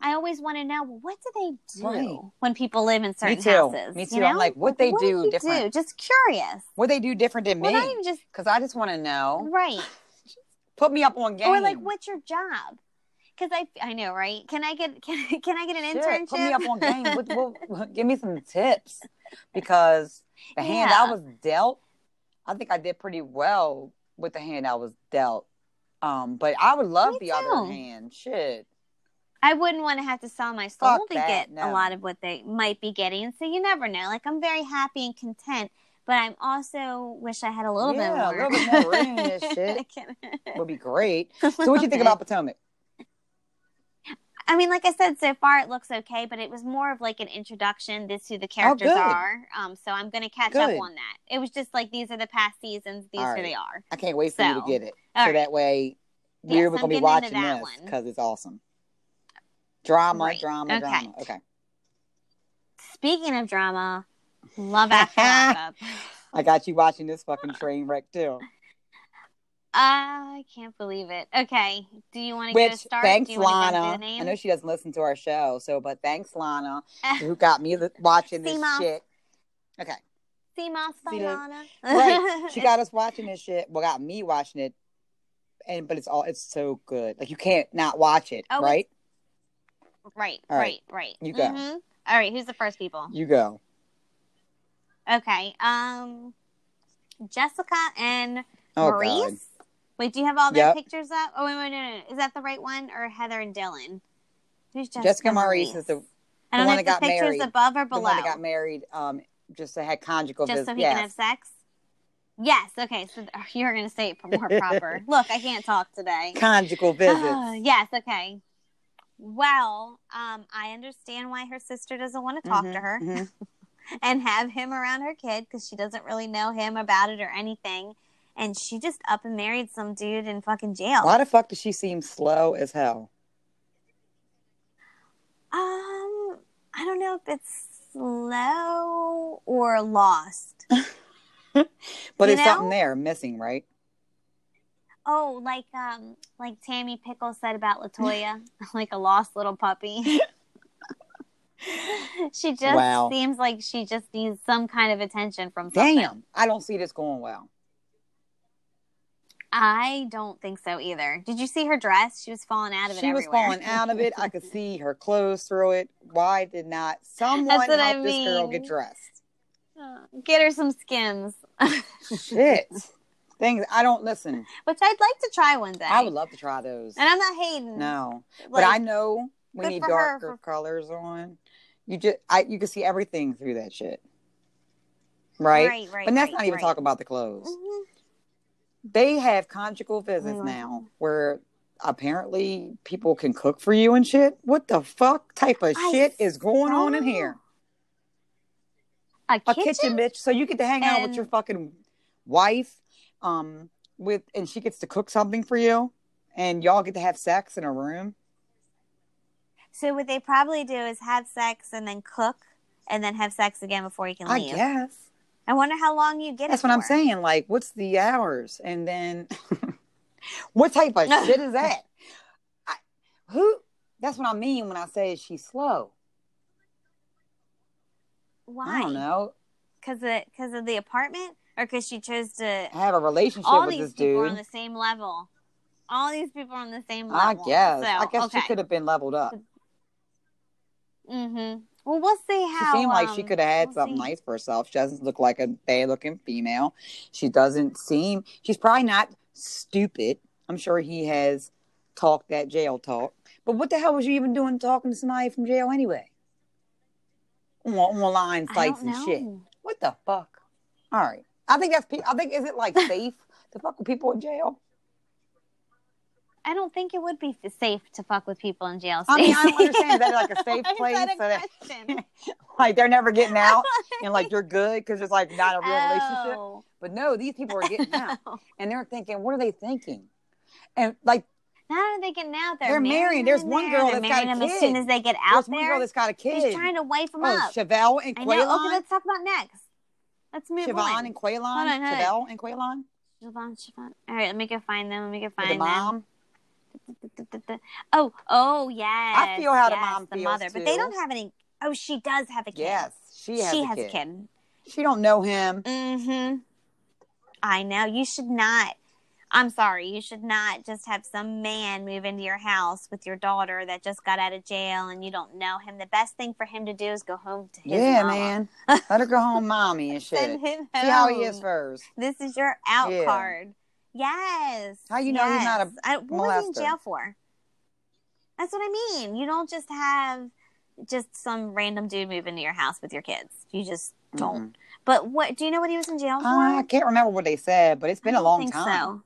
I always want to know well, what do they do Right. when people live in certain too. houses? Me you too. know? I'm like, what they what do you different. Just curious. What they do different than Well, me? not even just Because I just want to know. right. Put me up on game. Or like, what's your job? Because I I know right. Can I get can, can I get an Shit, internship? Put me up on game. What, what, what- give me some tips because the hand I was dealt, I think I did pretty well with the hand I was dealt. Um, but I would love Me the too. other hand. Shit. I wouldn't want to have to sell my soul Fuck to that, get no. a lot of what they might be getting. So you never know. Like I'm very happy and content, but I'm also wish I had a little Yeah, bit a more. little bit more room in this shit. Would be great. So what do you think about Potomac? I mean, like I said, so far it looks okay, but it was more of like an introduction. This who the characters good. are. Um, so I'm going to catch up on that. It was just like these are the past seasons. These right. they are. I can't wait for you to get it. so right. that way Yes, we're I'm gonna be watching that this because it's awesome. Drama, Right. drama, Okay. drama. Okay. Speaking of drama, love after. I got you watching this fucking train wreck too. Uh, I can't believe it. Okay, do you want to Which start? thanks do you wanna go through Lana. I know she doesn't listen to our show, so but thanks Lana who got me watching this Seamoth. shit. Okay. Seamoth by See? Lana. Right. She got us watching this shit. Well, got me watching it. And but it's all it's so good. Like you can't not watch it, Oh, right? Right, All right, right. right. You go. Mhm. All right, who's the first people? You go. Okay. Um, Jessica and Oh Maurice. god. Wait, do you have all their Yep. pictures up? Oh wait, wait, no, no, no. Is that the right one or Heather and Dylan? Who's Jessica, Jessica Maurice is the I don't the know if the got pictures married. above or the below. one that got married. Um, just had conjugal just so he yes. can have sex. Yes. Okay. So you're going to say it for more proper. Look, I can't talk today. conjugal visits. yes. Okay. Well, um, I understand why her sister doesn't want to talk to Mhm, her mhm. and have him around her kid because she doesn't really know him about it or anything. And she just up and married some dude in fucking jail. Why the fuck does she seem slow as hell? Um, I don't know if it's slow or lost. But You there's know? something there missing, right? Oh, like um, like Tammy Pickle said about Latoya, like a lost little puppy. she just Wow. seems like she just needs some kind of attention from something. Damn, I don't see this going well. I don't think so either. Did you see her dress? She was falling out of it. She was falling out of it. I could see her clothes through it. Why did not someone what I help this girl get dressed? Get her some skins. Shit. Things I don't listen. which I'd like to try one day. I would love to try those. and I'm not hating. No, Like, but I know we need for her darker colors on. You just, I, you can see everything through that shit, right? right, right. but that's right, not even right. talking about the clothes. Mhm. They have conjugal visits Mhm. now, where apparently people can cook for you and shit. What the fuck type of I shit is going on in here? A A kitchen? kitchen bitch, so you get to hang out with your fucking wife, um, with and she gets to cook something for you and y'all get to have sex in a room. So what they probably do is have sex and then cook and then have sex again before you can leave I guess. I wonder how long you get. That's what I'm saying. Like, what's the hours? And then what type of shit is that? I, who that's what I mean when I say she's slow. Why? I don't know. Because of because of the apartment, or because she chose to. Have a relationship with the other. All with these this people are on the same level. All these people on the same level. I guess. So, I guess okay. she could have been leveled up. Mm-hmm. Well, we'll see how. She seemed like she um, could have had we'll something see. nice for herself. She doesn't look like a bad looking female. She doesn't seem, she's probably not stupid. I'm sure he has talked that jail talk. But what the hell was you even doing talking to somebody from jail anyway? On, online sites and shit. What the fuck? All right. I think that's, I think, is it like safe to fuck with people in jail? I don't think it would be safe to fuck with people in jail. I mean, I don't understand. That like a safe place? that a so that- like they're never getting out and like you're good because it's like not a real relationship. Oh. But no, these people are getting out oh. and they're thinking, what are they thinking? And like, Not are they getting out there? They're married. There's one there. girl They're that's got a marrying them as soon kid. as they get out there's one there. girl that's got a kid. He's trying to wife them oh, up. Shavel and I know. Okay, let's talk about next. Let's move Siobhan on. and Quaylon. Hold on, hold. Shavel and Quaylon. Siobhan, Siobhan. All right, let me go find them. Let me go find the them. mom. Oh, oh, yes. I feel how the yes, mom the feels, mother, but they don't have any. Oh, she does have a kid. Yes, she has, she a, has kid. a kid. She don't know him. Mm-hmm. I know. You should not. I'm sorry. You should not just have some man move into your house with your daughter that just got out of jail and you don't know him. The best thing for him to do is go home to his yeah, mama. man. Let her go home, mommy and shit. Send him See how he is first. This is your out Yeah. card. Yes. How you know he's not a yes. I, what was he in jail for? That's what I mean. You don't just have just some random dude move into your house with your kids. You just don't. Mhm. But what? Do you know what he was in jail for? Uh, I can't remember what they said, but it's been a long think time. So.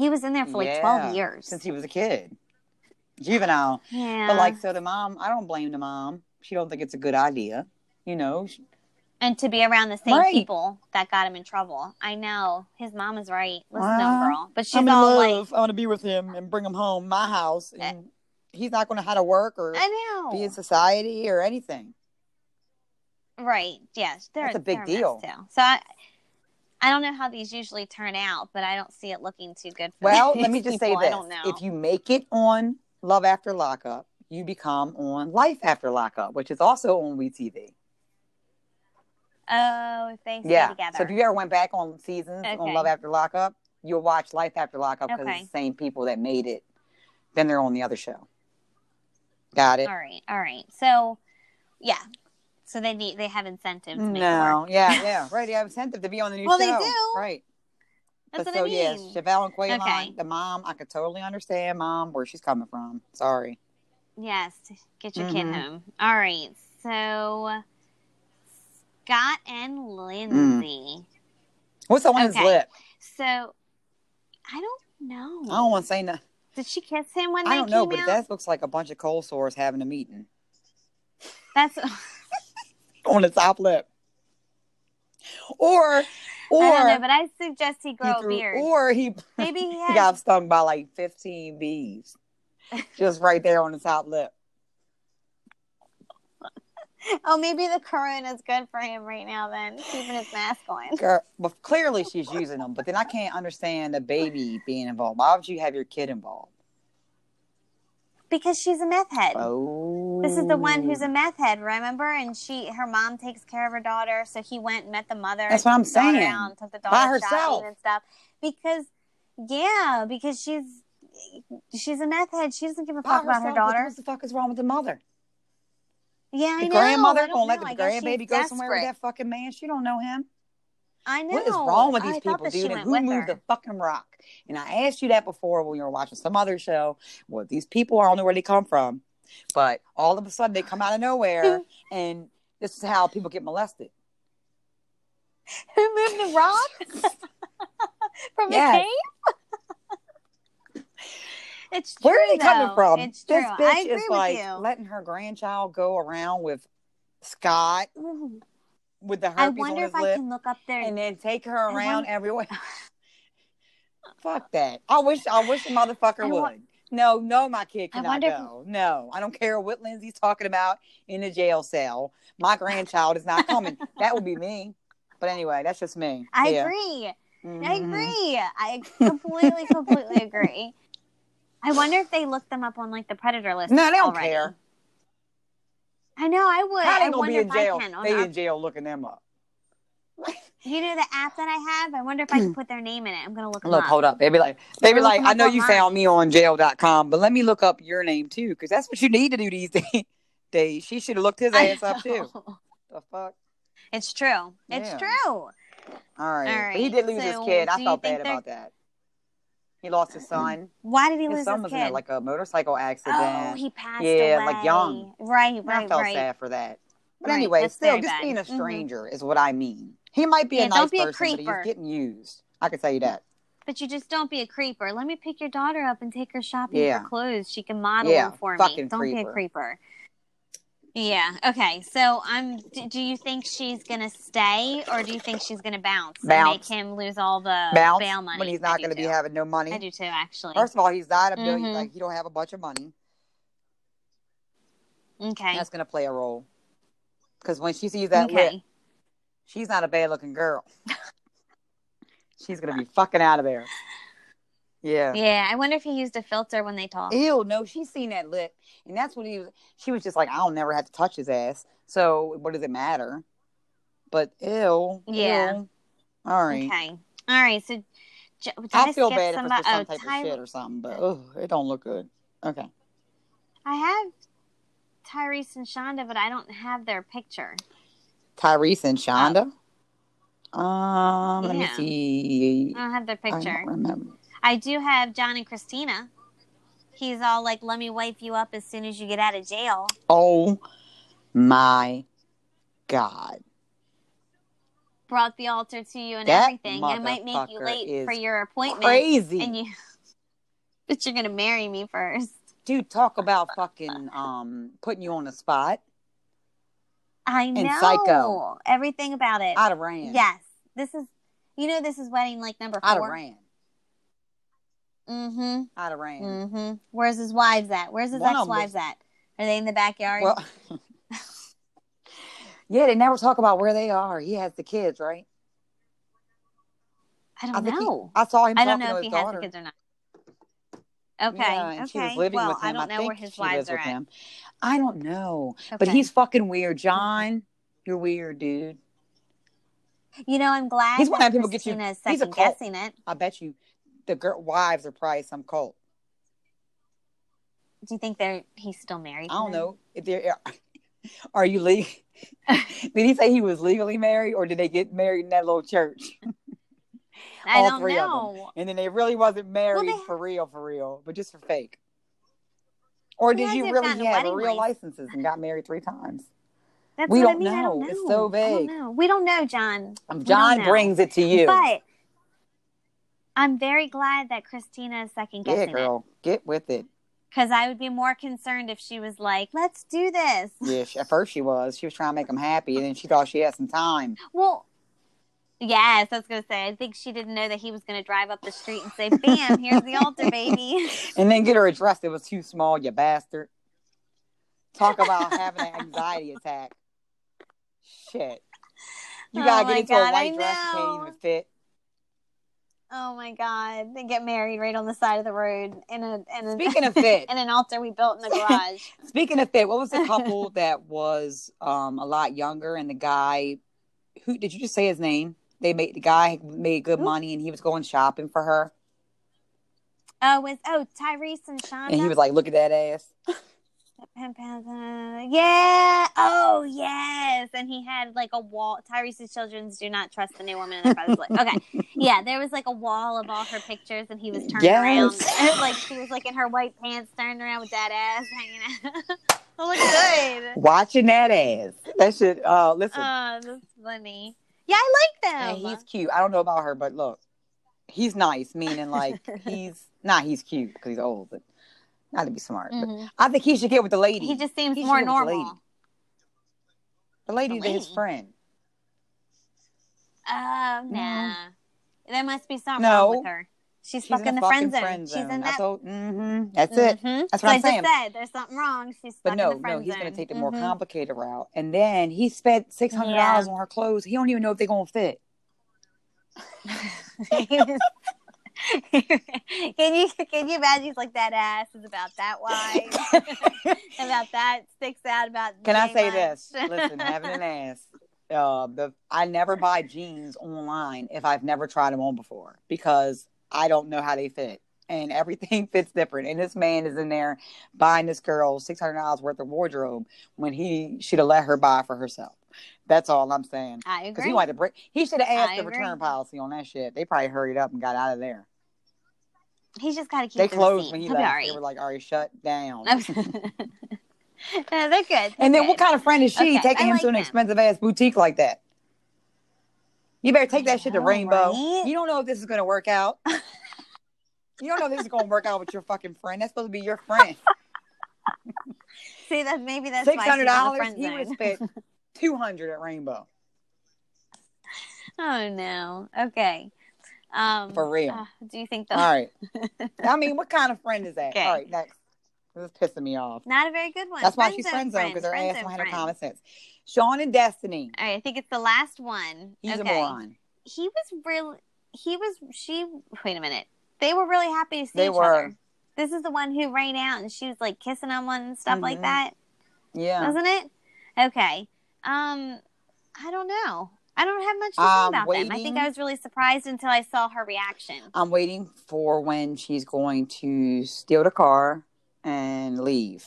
He was in there for like Yeah, twelve years. since he was a kid, juvenile. yeah. But like, so the mom, I don't blame the mom. She don't think it's a good idea. You know, and to be around the same Right. people that got him in trouble. I know his mom is right. Listen to him, girl. But she's I'm in all love. I want to be with him and bring him home, my house, eh. and he's not going to how to work or I know. be in society or anything. Right. Yes. They're, That's a big deal. Too. So I, I don't know how these usually turn out, but I don't see it looking too good for me. Well, let me just say people. this: I don't know. if you make it on Love After Lockup, you become on Life After Lockup, which is also on WeTV. oh, if they stay Yeah. together. So if you ever went back on seasons on Love After Lockup, you'll watch Life After Lockup because Okay. it's the same people that made it. Then they're on the other show. Got it? all right. All right. So, yeah. So they need they have incentives to make it No, yeah, yeah, right. They have incentive to be on the new Well, show. they do. right? That's but what so I mean. yes, Shavel and Quaylon, Okay. the mom, I could totally understand, mom, where she's coming from. Sorry. Yes, get your kid Mhm. home. All right. So Scott and Lindsey. What's on his Okay. lip? So I don't know. I don't want to say no. Did she kiss him when I they don't know, but out? that looks like a bunch of cold sores having a meeting That's on the top lip. Or, or I don't know, but I suggest he he grow a beard. or he, Maybe he he has. got stung by like fifteen bees, just right there on the top lip. oh, maybe the corona is good for him right now. Then keeping his mask on. Girl, but clearly she's using them. But then I can't understand the baby being involved. Why would you have your kid involved? Because she's a meth head. Oh, This is the one who's a oh. meth head, remember? And she, her mom takes care of her daughter, so he went and met the mother. That's what I'm took the daughter saying. and took the By daughter herself. and stuff. Because, yeah, because she's she's a meth head. She doesn't give a By fuck about her daughter. What the fuck is wrong with the mother? Yeah, I The know. grandmother gonna let the grandbaby go somewhere with that fucking man? She don't know him. I know. What is wrong with these thought people, dude? And who moved her. the fucking rock? And I asked you that before when you were watching some other show. Well, these people, I don't know where they come from, but all of a sudden they come out of nowhere, and this is how people get molested. Who moved the rock from the cave? it's true. Where are they coming from? It's true. This I bitch agree is with like you. letting her grandchild go around with Scott with the I wonder on if I can look up there. and then take her I around wonder- everywhere. Fuck that. I wish I wish the motherfucker I would. no, no, my kid cannot wonder if- go. No, I don't care what Lindsey's talking about in the jail cell. My grandchild is not coming. that would be me. But anyway, that's just me. I Yeah. agree. I Mhm. agree. I completely, completely agree. I wonder if they looked them up on like the predator list. No, they don't already. care. I know. I would. They gonna wonder be in if jail? I can. On They in jail looking them up. you know the app that I have. I wonder if I can hmm. put their name in it. I'm gonna look. Look, up. hold up. They be like, they be like, I know you found me on jail.com, but let me look up your name too, because that's what you need to do these days. She should have looked his ass up too. The fuck? It's true. It's Yeah. true. All right. All But he did lose his kid. I felt bad they're- about that. He lost his son. Why did he His lose son his was kid? in a, like a motorcycle accident. oh, he passed Yeah, away. like young. Right, I right, felt right. sad for that. But Right, anyway, still, just bad. being a Mhm. stranger is what I mean. He might be Yeah, a don't nice be a person, but he's getting used. I can tell you that. But you just don't be a creeper. Let me pick your daughter up and take her shopping Yeah. for clothes. She can model Yeah, them for me. Don't be a creeper. Yeah. Okay. So I'm. Do, do you think she's gonna stay, or do you think she's gonna bounce, Bounce. and make him lose all the Bounce bail money? when he's not do going to be too. having no money. I do too, actually. First of all, he's not a 1000000000 Mhm. Like he don't have a bunch of money. okay. That's to play a role. Because when she sees that lip, okay. she's not a bad looking girl. she's to be fucking out of there. Yeah. Yeah. I wonder if he used a filter when they talk. Ew, no, she's seen that lip, and that's what he was. She was just like, I'll never have to touch his ass. So what does it matter? But ew. Yeah. ew. All right. Okay. All right. So. Did I I feel bad if it's for some oh, type Ty- of shit or something, but oh, it don't look good. Okay. I have Tyrese and Shonda, but I don't have their picture. Tyrese and Shonda. Um, let me see. I don't have their I picture. don't remember. I do have John and Christina. He's all like, "Let me wipe you up as soon as you get out of jail." Oh my god. Brought the altar to you and That everything. I might make you late for your appointment, Crazy. and you, but you're gonna marry me first. Dude, talk about fucking um putting you on the spot. I know And Psycho. everything about it. I'd have ran. yes, this is. You know, this is wedding like number I'd have four. ran. Mm-hmm. I'd have. Mm-hmm. Where's his wives at? Where's his One ex-wives at? Are they in the backyard? Well, yeah, they never talk about where they are. He has the kids, right? I don't I think he- know. I saw him I don't know if he has the kids or not. Okay. Yeah, okay. she was living well. I don't know where his wives are at. him. I don't know, but he's fucking weird, John. You're weird, dude. You know, I'm glad He's one of people get you- he's a cult. guessing it. I bet you, the girl wives are probably some cult. Do you think they're he's still married? I don't them? know if they're. Are you legal? did he say he was legally married, or did they get married in that little church? I All don't three of them. know. And then they really wasn't married they- for real, for real, but just for fake. Or did you really gotten a have real license? licenses and got married three times? That's We what don't mean. I don't know. know. It's so I don't vague. know. We don't know, John. Um, don't John know. brings it to you. But I'm very glad that Christina is second yeah, guessing it girl, get with it. because I would be more concerned if she was like, "Let's do this." Yeah, she, at first she was. She was trying to make him happy, and then she thought she had some time. Well, yes, I was gonna say. I think she didn't know that he was gonna drive up the street and say, "Bam, here's the altar, baby." And then get her address. It was too small, you bastard. Talk about having an anxiety attack. Shit. You Oh gotta my get into God, a white I dress, can't even fit. Oh my God! They get married right on the side of the road in a in a Speaking of fit, in an altar we built in the garage. speaking of fit, what was the couple that was um a lot younger and the guy who did you just say his name? They made the guy made good Who? money and he was going shopping for her. Oh, was oh Tyrese and Shonda. And he was like, Look at that ass. Pim, pam, pam. Yeah. Oh, yes. And he had like a wall. Tyrese's children do not trust the new woman in their father's life. Okay. Yeah, there was like a wall of all her pictures, and he was turning Yes. around. like she was like in her white pants, turning around with that ass hanging out. it looked good. Watching that ass. That should uh listen. Oh, that's funny. Yeah, I like them. he's cute. I don't know about her, but look, he's nice. Meaning, like he's not. He's cute because he's old, but not to be smart. But Mhm. I think he should get with the lady. He just seems He more with the lady. normal. the lady's The his friend. Oh, nah. There must be something No. wrong with her. She's, She's stuck in, the friend zone. She's in that. told- mhm, That's it. Mhm. That's So what I I'm saying. said there's something wrong. She's But no, the friend no, he's going to take the more Mhm. complicated route. And then he spent six hundred dollars on her clothes. He don't even know if they're going to fit. can you can you imagine he's like that ass is about that wide about that sticks out about Can I say this? Listen, having an ass. Uh, the I never buy jeans online if I've never tried them on before because I don't know how they fit, and everything fits different. And this man is in there buying this girl six hundred dollars worth of wardrobe when he should have let her buy for herself. That's all I'm saying. I Because agree. he wanted to break. He should have asked I the agree. return policy on that shit. They probably hurried up and got out of there. He's just got to keep. They closed when he He'll left. right. They were like, "All right, shut down." no, they're good. And They're then what kind of friend is she Okay, taking I him like to an expensive ass boutique like that? You better take that shit to Rainbow. right? You don't know if this is going to work out. you don't know if this is going to work out with your fucking friend. That's supposed to be your friend. See that maybe that's Six hundred dollars. He would spent two hundred at Rainbow Oh no. Okay. Um, for real. uh, do you think the All right. I mean, what kind of friend is that? Okay. All right, next. This is pissing me off. not a very good one? That's why Friend she's friend zone because her ass don't have common sense. Sean and Destiny. All right, I think it's the last one. He's okay. a moron. He was really. He was. She. Wait a minute. They were really happy to see They each were. other. This is the one who ran out and she was like kissing on one and stuff like Mhm. that, Yeah. wasn't it? Okay. Um, I don't know. I don't have much to say I'm about them. I think. I was really surprised until I saw her reaction. I'm waiting for when she's going to steal the car and leave.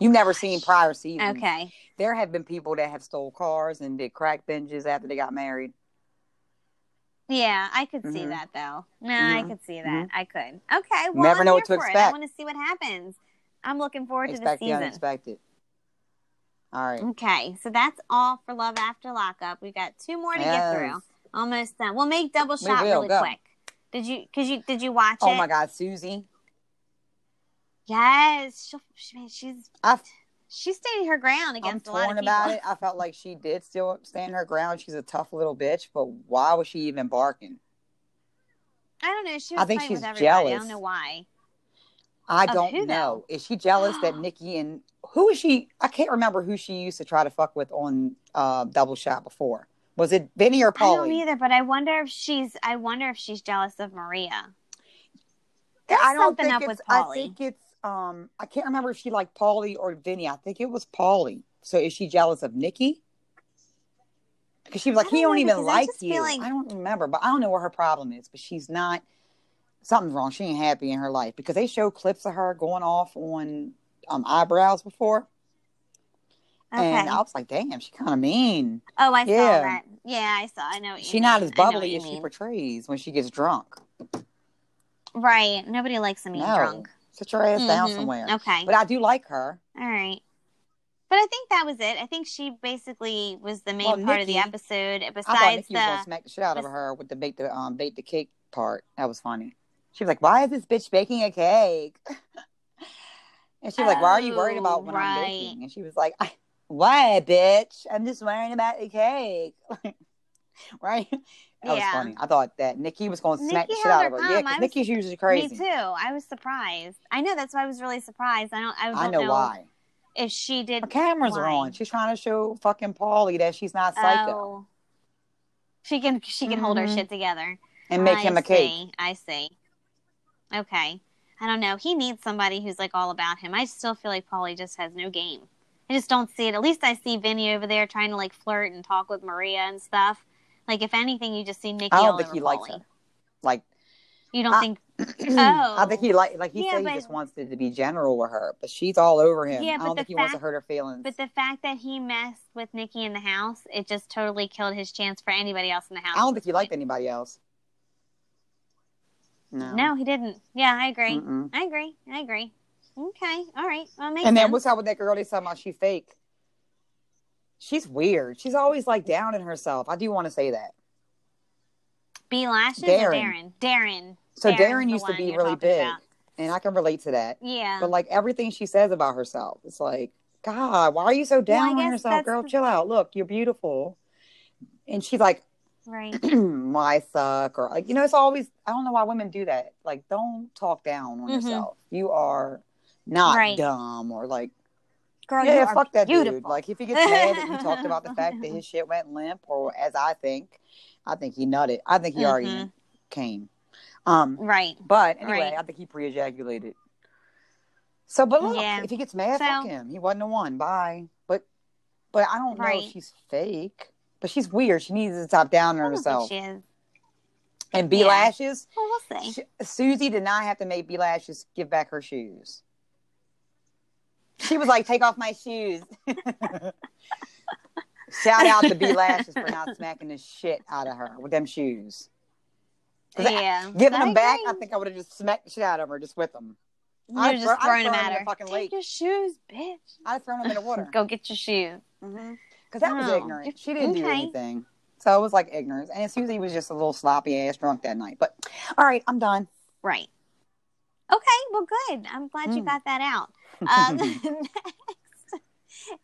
You've never seen prior seasons. Oh, Okay. There have been people that have stole cars and did crack binges after they got married. Yeah, I could see Mhm. that though. No, I Mhm. could see that. I could. Okay. Well, Never I'm know what to for it. I want to see what happens. I'm looking forward Expect to the the season. unexpected. All right. Okay, so that's all for Love After Lockup. We got two more to get through. Almost done. We'll make double shot will, really go. quick. Did you? Cause you did you watch Oh it? my God, Susie. Yes, she, she's I, she's standing her ground I'm against a lot of people. about it. I felt like she did still stand her ground. She's a tough little bitch, but why was she even barking? I don't know. She I think she's everybody. I don't know why. I Of don't who, know. Is she jealous that Nikki and who is she? I can't remember who she used to try to fuck with on uh, Double Shot before. Was it Vinny or I don't either, but I wonder if she's. I wonder if she's jealous of Maria. There's I don't think up it's, I think it's um I can't remember if she liked Pauly or Vinny. I think it was Pauly. So is she jealous of Nikki? Because she was like, he don't don't know, even like you. like- I don't remember, but I don't know what her problem is. But she's not. Something's wrong. She ain't happy in her life because they show clips of her going off on um, eyebrows before, Okay. and I was like, damn, she kind of mean. oh, I saw Yeah. that. Yeah, I saw. I know. She's not as I know what bubbly as she mean. portrays when she gets drunk. Right. Nobody likes them being No, drunk. sit your ass down Mhm. somewhere. Okay. But I do like her. All right. But I think that was it. I think she basically was the main Well, part of the Nikki- episode. I thought Besides Nikki was gonna the, smack the shit out of her with the bake the um bake the cake part. That was funny. She was like, "Why is this bitch baking a cake?" and she was like, "Why are you worried about Oh, when right. I'm baking?" And she was like, "Why, bitch? I'm just worrying about the cake." right? That was funny. I thought that Nikki was going to smack the shit out of her. Yeah, because Nikki's usually crazy. me too. I was surprised. I know that's why I was really surprised. I don't. I don't I know, why. if she did. Her cameras are on. She's trying to show fucking Pauly that she's not psycho Oh. She can. She can hold her Mhm. shit together. and make I him a cake. see, I see. Okay. I don't know. He needs somebody who's like all about him. I still feel like Pauly just has no game. I just don't see it. At least I see Vinny over there trying to like flirt and talk with Maria and stuff. Like if anything, you just see Nikki. I don't think he likes her. Like You don't I- think? Oh, I think he like like he Yeah, said but- he just wants it to be general with her, but she's all over him. Yeah, I don't think he wants to hurt her feelings. But the fact that he messed with Nikki in the house, it just totally killed his chance for anybody else in the house. I don't think he liked anybody else. No. No, he didn't. Yeah, I agree. Mm-mm. I agree. I agree. Okay. All right. Well, And then what's up with that girl they talking about she fake? She's weird. She's always like down in herself. I do want to say that. B lashes or Derynn. Derynn? Derynn. So Derynn's Darren used to be really big, about. and I can relate to that. Yeah. But like everything she says about herself, it's like, God, why are you so down on yourself, girl? the- Chill out. Look, you're beautiful. And she's like, Right. "I suck," or like you know, it's always I don't know why women do that. Like, don't talk down on Mhm. yourself. You are not Right. dumb or like Girl, yeah, yeah, fuck that beautiful. dude. Like if he gets mad that you talked about the fact that his shit went limp, or as I think, I think he nutted. I think he already Mhm. came. Um, Right. but anyway, Right. I think he pre-ejaculated. So, but look, Yeah. if he gets mad, fuck him. He wasn't the one. Bye. But, but I don't know Right. if she's fake. But she's weird. She needs to stop down on herself. she is. And B Yeah. lashes. Well, we'll see. Sh- Susie did not have to make B lashes give back her shoes. She was like, "Take off my shoes." Shout out to B lashes for not smacking the shit out of her with them shoes. 'Cause I- Yeah. Giving I them back, I think I would have just smacked the shit out of her just with them. You're I'd just throw- I'd throwing throw them at her. the fucking Take lake. your shoes, bitch. I'd have thrown them in the water. Go get your shoes. Mm-hmm. Because that was Oh, ignorant. She didn't do anything. So it was like ignorance. And Susie was just a little sloppy ass drunk that night. But all right, I'm done. Right. Okay. Well, good. I'm glad you Mm. got that out. Um, next,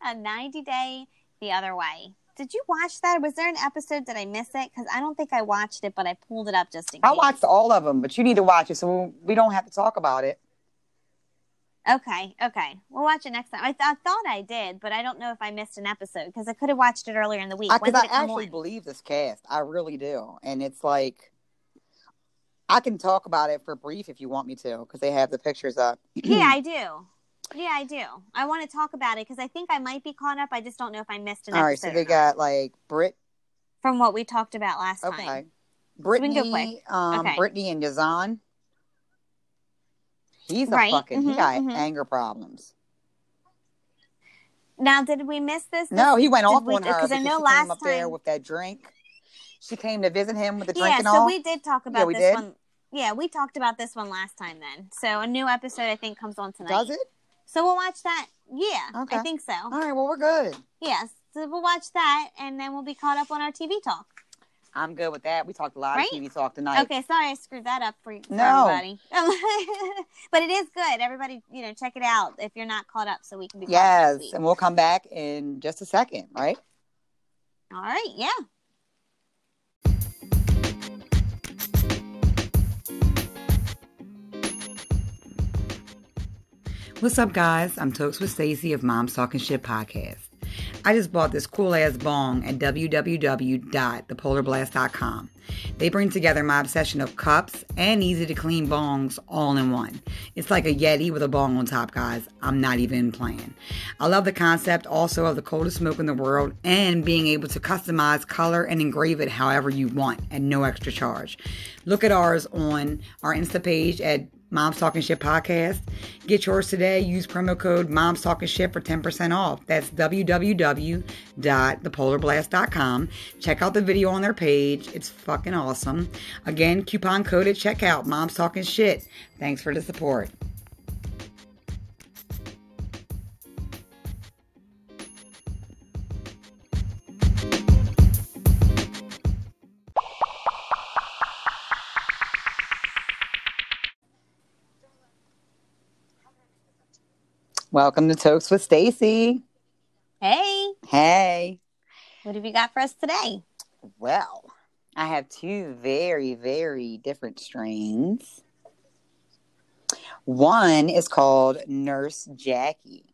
a 90 day the other way. Did you watch that? Was there an episode? Did I miss it? Because I don't think I watched it, but I pulled it up just in case. I watched all of them, but you need to watch it so we don't have to talk about it. Okay, okay. We'll watch it next time. I, th- I thought I did, but I don't know if I missed an episode because I could have watched it earlier in the week. Because I, come actually on? believe this cast. I really do. And it's like, I can talk about it for brief if you want me to, because they have the pictures up. yeah, I do. Yeah, I do. I want to talk about it because I think I might be caught up. I just don't know if I missed an all episode All right, so they got like Brit. from what we talked about last Okay. time. Brittany, um, Okay. Brittany and Yazan. He's a Right, fucking, he mhm, got mhm. anger problems. Now, did we miss this? No, he went Did off we- on her 'cause because I know she last came up there time- with that drink. She came to visit him with the drink yeah, and all. so we did talk about we this did? one. Yeah, we talked about this one last time then. So a new episode I think comes on tonight. Does it? So we'll watch that. Yeah, Okay. I think so. All right, well, we're good. Yes. So we'll watch that and then we'll be caught up on our TV talk. I'm good with that. We talked a lot Right? of TV talk tonight. Okay, sorry I screwed that up for, for No. everybody. but it is good. Everybody, you know, check it out if you're not caught up so we can be caught Yes, and we'll come back in just a second, right? All right, yeah. What's up, guys? I'm Tokes with Stacey of Mom's Talking Shit podcast. I just bought this cool ass bong at www.thepolarblast.com. They bring together my obsession of cups and easy to clean bongs all in one. It's like a Yeti with a bong on top, guys. I'm not even playing. I love the concept also of the coldest smoke in the world and being able to customize color and engrave it however you want at no extra charge. Look at ours on our Insta page at Mom's Talking Shit podcast. Get yours today. Use promo code Mom's Talking Shit for 10% off. That's www.thepolarblast.com. Check out the video on their page. It's fucking awesome. Again, coupon code at checkout. Mom's Talking Shit. Thanks for the support. Welcome to Tokes with Stacy. Hey, Hey. what have you got for us today? Well, I have two very, very different strains. One is called Nurse Jackie.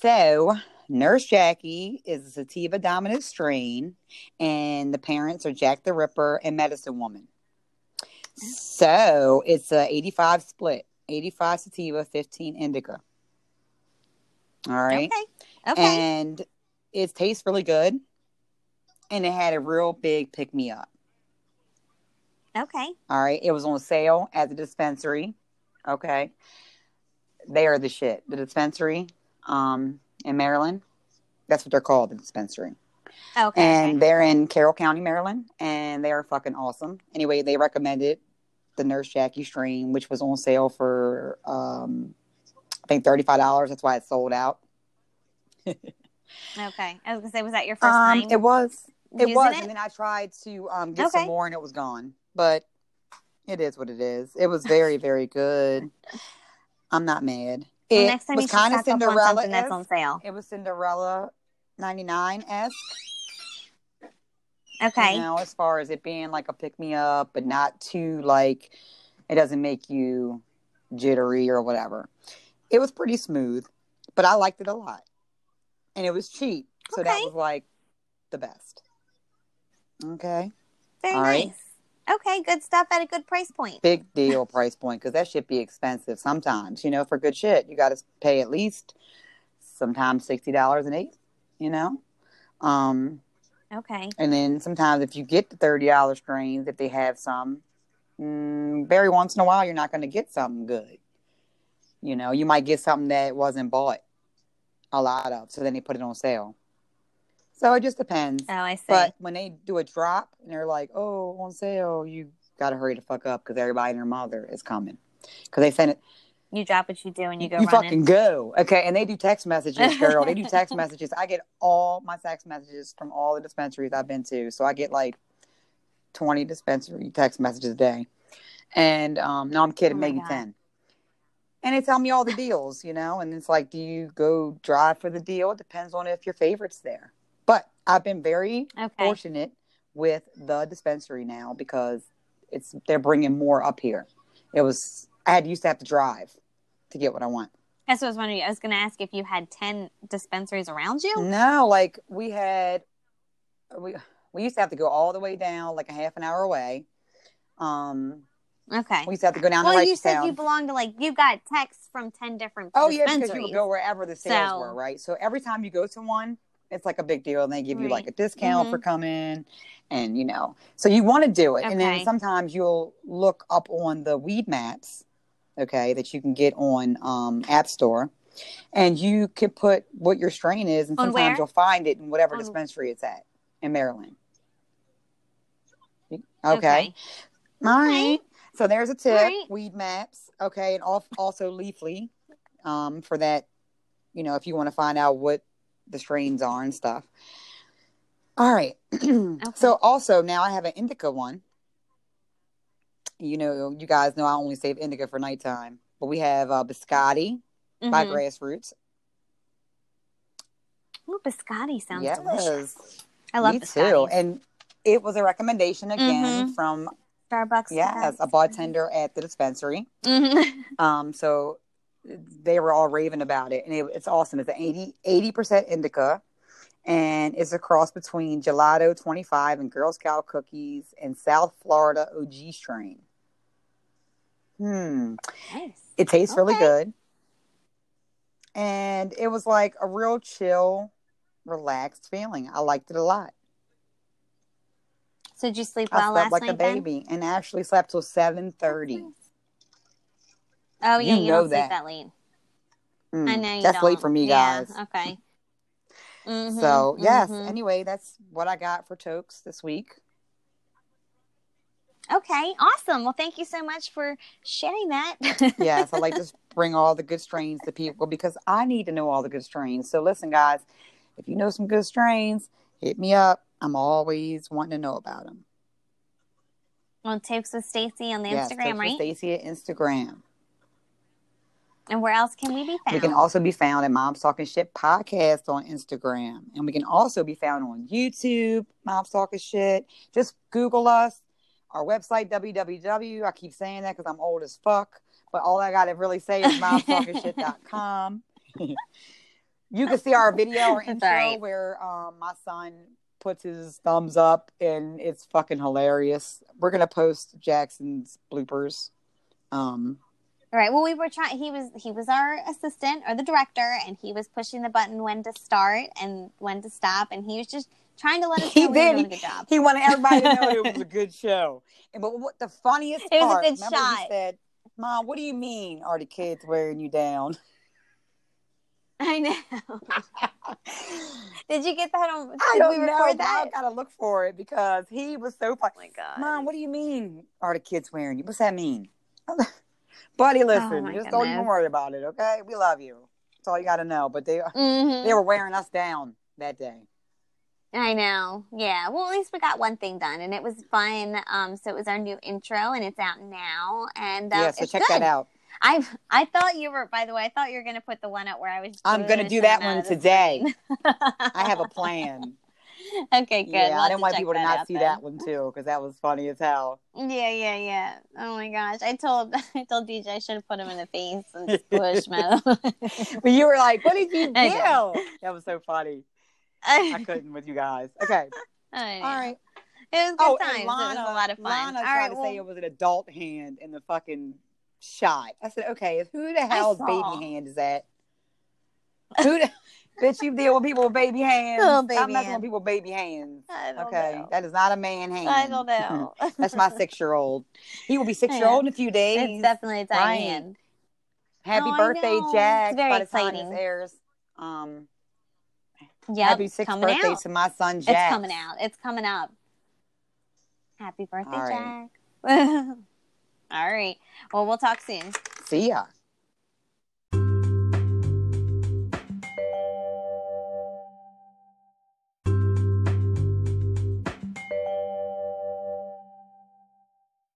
So, Nurse Jackie is a sativa dominant strain, and the parents are Jack the Ripper and Medicine Woman. So, it's a 85 split 85 sativa, 15 indica. All right Okay. Okay. and it tastes really good and it had a real big pick me up okay. all right it was on sale at the dispensary okay they are the shit the dispensary um in maryland that's what they're called the dispensary Okay. and okay. they're in carroll county maryland and they are fucking awesome anyway they recommended the nurse jackie stream which was on sale for um i think $35 that's why it sold out Okay. I was gonna say, was that your first um time? it was It was, it? and then I tried to um, get Okay. some more, and it was gone. But it is what it is. It was very, very good. I'm not mad. Well, It next time was kind of stock up on Cinderella. that's on sale. It was Cinderella 99 esque. Okay. You know, as far as it being like a pick me up, but not too like it doesn't make you jittery or whatever. It was pretty smooth, but I liked it a lot. And it was cheap. So that was like the best. Okay. Very All nice. right. Okay, good stuff at a good price point. Big deal price point because that shit be expensive sometimes. You know, for good shit, you got to pay at least sometimes $60 an eighth, you know? Um, Okay. And then sometimes if you get the thirty dollars strains, if they have some, mm, very once in a while you're not going to get something good. You know, you might get something that wasn't bought a lot of, so then they put it on sale. So it just depends. Oh, I see. But when they do a drop and they're like, "Oh, on sale," you got to hurry the fuck up because everybody and their mother is coming because they send it you drop what you do and you go you running. fucking go. Okay. And they do text messages, girl. they do text messages. I get all my text messages from all the dispensaries I've been to. So I get like 20 dispensary text messages a day. And um, no, I'm kidding, Oh maybe God. 10. And they tell me all the deals, you know, and it's like, do you go drive for the deal? It depends on if your favorite's there. But I've been very Okay. fortunate with the dispensary now because it's they're bringing more up here. It was I had used to have to drive to get what I want. That's what I was wondering. I was going to ask if you had 10 dispensaries around you. No, like we had, we we used to have to go all the way down, like a half an hour away. Um, Okay. we used to have to go down Well, to you said Town. you belong to like, you got texts from 10 different Oh yeah, because you would go wherever the sales So- were, right? So every time you go to one, it's like a big deal, and they give you like a Right. discount Mhm. for coming, and you know, so you want to do it, and then sometimes you'll look up on the weed maps, okay, that you can get on um, App Store, and you can put what your strain is, and On sometimes where? you'll find it in whatever On- dispensary it's at in Maryland. Okay. All Okay. right. So there's a tip. right. Weed maps. Okay. And also Leafly um, for that, you know, if you want to find out what the strains are and stuff. All right. So also now I have an indica one. You know, you guys know I only save indica for nighttime, but we have uh, biscotti by Mhm. Grassroots. Ooh, biscotti sounds yes. delicious. I love Me too. And it was a recommendation again Mhm. from Starbucks. yes, a bartender at the dispensary. hmm Um, so they were all raving about it, and it, it's awesome. It's an 80 percent indica, and it's a cross between gelato 25 and Girl Scout cookies and South Florida OG strain. Hmm, Nice. it tastes really good, and it was like a real chill, relaxed feeling. I liked it a lot. So did you sleep well I slept like a night then? baby, and actually slept till 7:30. Oh yeah, You you, know don't that. sleep that late. Mm, I know you that's late don't. for me, Yeah, guys. Okay. Mhm, So yes, mhm. anyway, that's what I got for Tokes this week. Okay, awesome. Well, thank you so much for sharing that. Yes, I like to bring all the good strains to people because I need to know all the good strains. So listen, guys, if you know some good strains, hit me up. I'm always wanting to know about them. on Tokes with Stacy on the yes, Instagram, Tokes right? Stacy at Instagram. And where else can we be found? We can also be found at Mom's Talking Shit podcast on Instagram, and we can also be found on YouTube. Mom's Talking Shit. Just Google us. Our website www. I keep saying that because I'm old as fuck, but all I got to really say is momstalkingshit.com. you can see our video or intro right. where um, my son puts his thumbs up, and it's fucking hilarious. We're gonna post Jackson's bloopers. Um, All right. Well, we were trying. He was he was our assistant or the director, and he was pushing the button when to start and when to stop, and he was just trying to let us He know we were did. doing a good job. He wanted everybody to know it was a good show. And but what the funniest It was a good shot. he said, Mom, what do you mean are the kids wearing you down? I know. Did you get that on? Did I don't we know. that? I gotta look for it because he was so funny. Oh my god. Mom, what do you mean are the kids wearing you? What's that mean? Buddy, listen, Oh, just don't even worry about it, okay? We love you. That's all you gotta know. But they Mhm. they were wearing us down that day. I know. Yeah. Well, at least we got one thing done, and it was fun. Um, so it was our new intro, and it's out now. And uh, yeah, so check good. that out. I I thought you were. By the way, I thought you were going to put the one up where I was. I'm gonna do that one today. I have a plan. okay, good. Yeah, I didn't want people to not see then. that one too, because that was funny as hell. Yeah, yeah, yeah. Oh my gosh, I told I told DJ I should have put him in the face and squishmallow. But you were like, "What did you do?" That was so funny. I couldn't with you guys. Okay, all right. It was good Oh, times. and it was a lot of fun. Lana All tried right, to well, say it was an adult hand in the fucking shot. I said, "Okay, who the hell's baby hand is that?" Who the bitch? You deal with people with baby hands. Stop baby messing hand. with people with baby hands. I don't Okay, know. that is not a man hand. I don't know. That's my six-year-old. He will be six year old in a few days. It's definitely a tiny hand. Happy Oh, birthday. Jack! It's very by the time exciting. this airs, um, Yep, happy sixth birthday out. to my son Jack. It's coming out. It's coming up. Happy birthday, All right. Jack. All right. Well, we'll talk soon. See ya.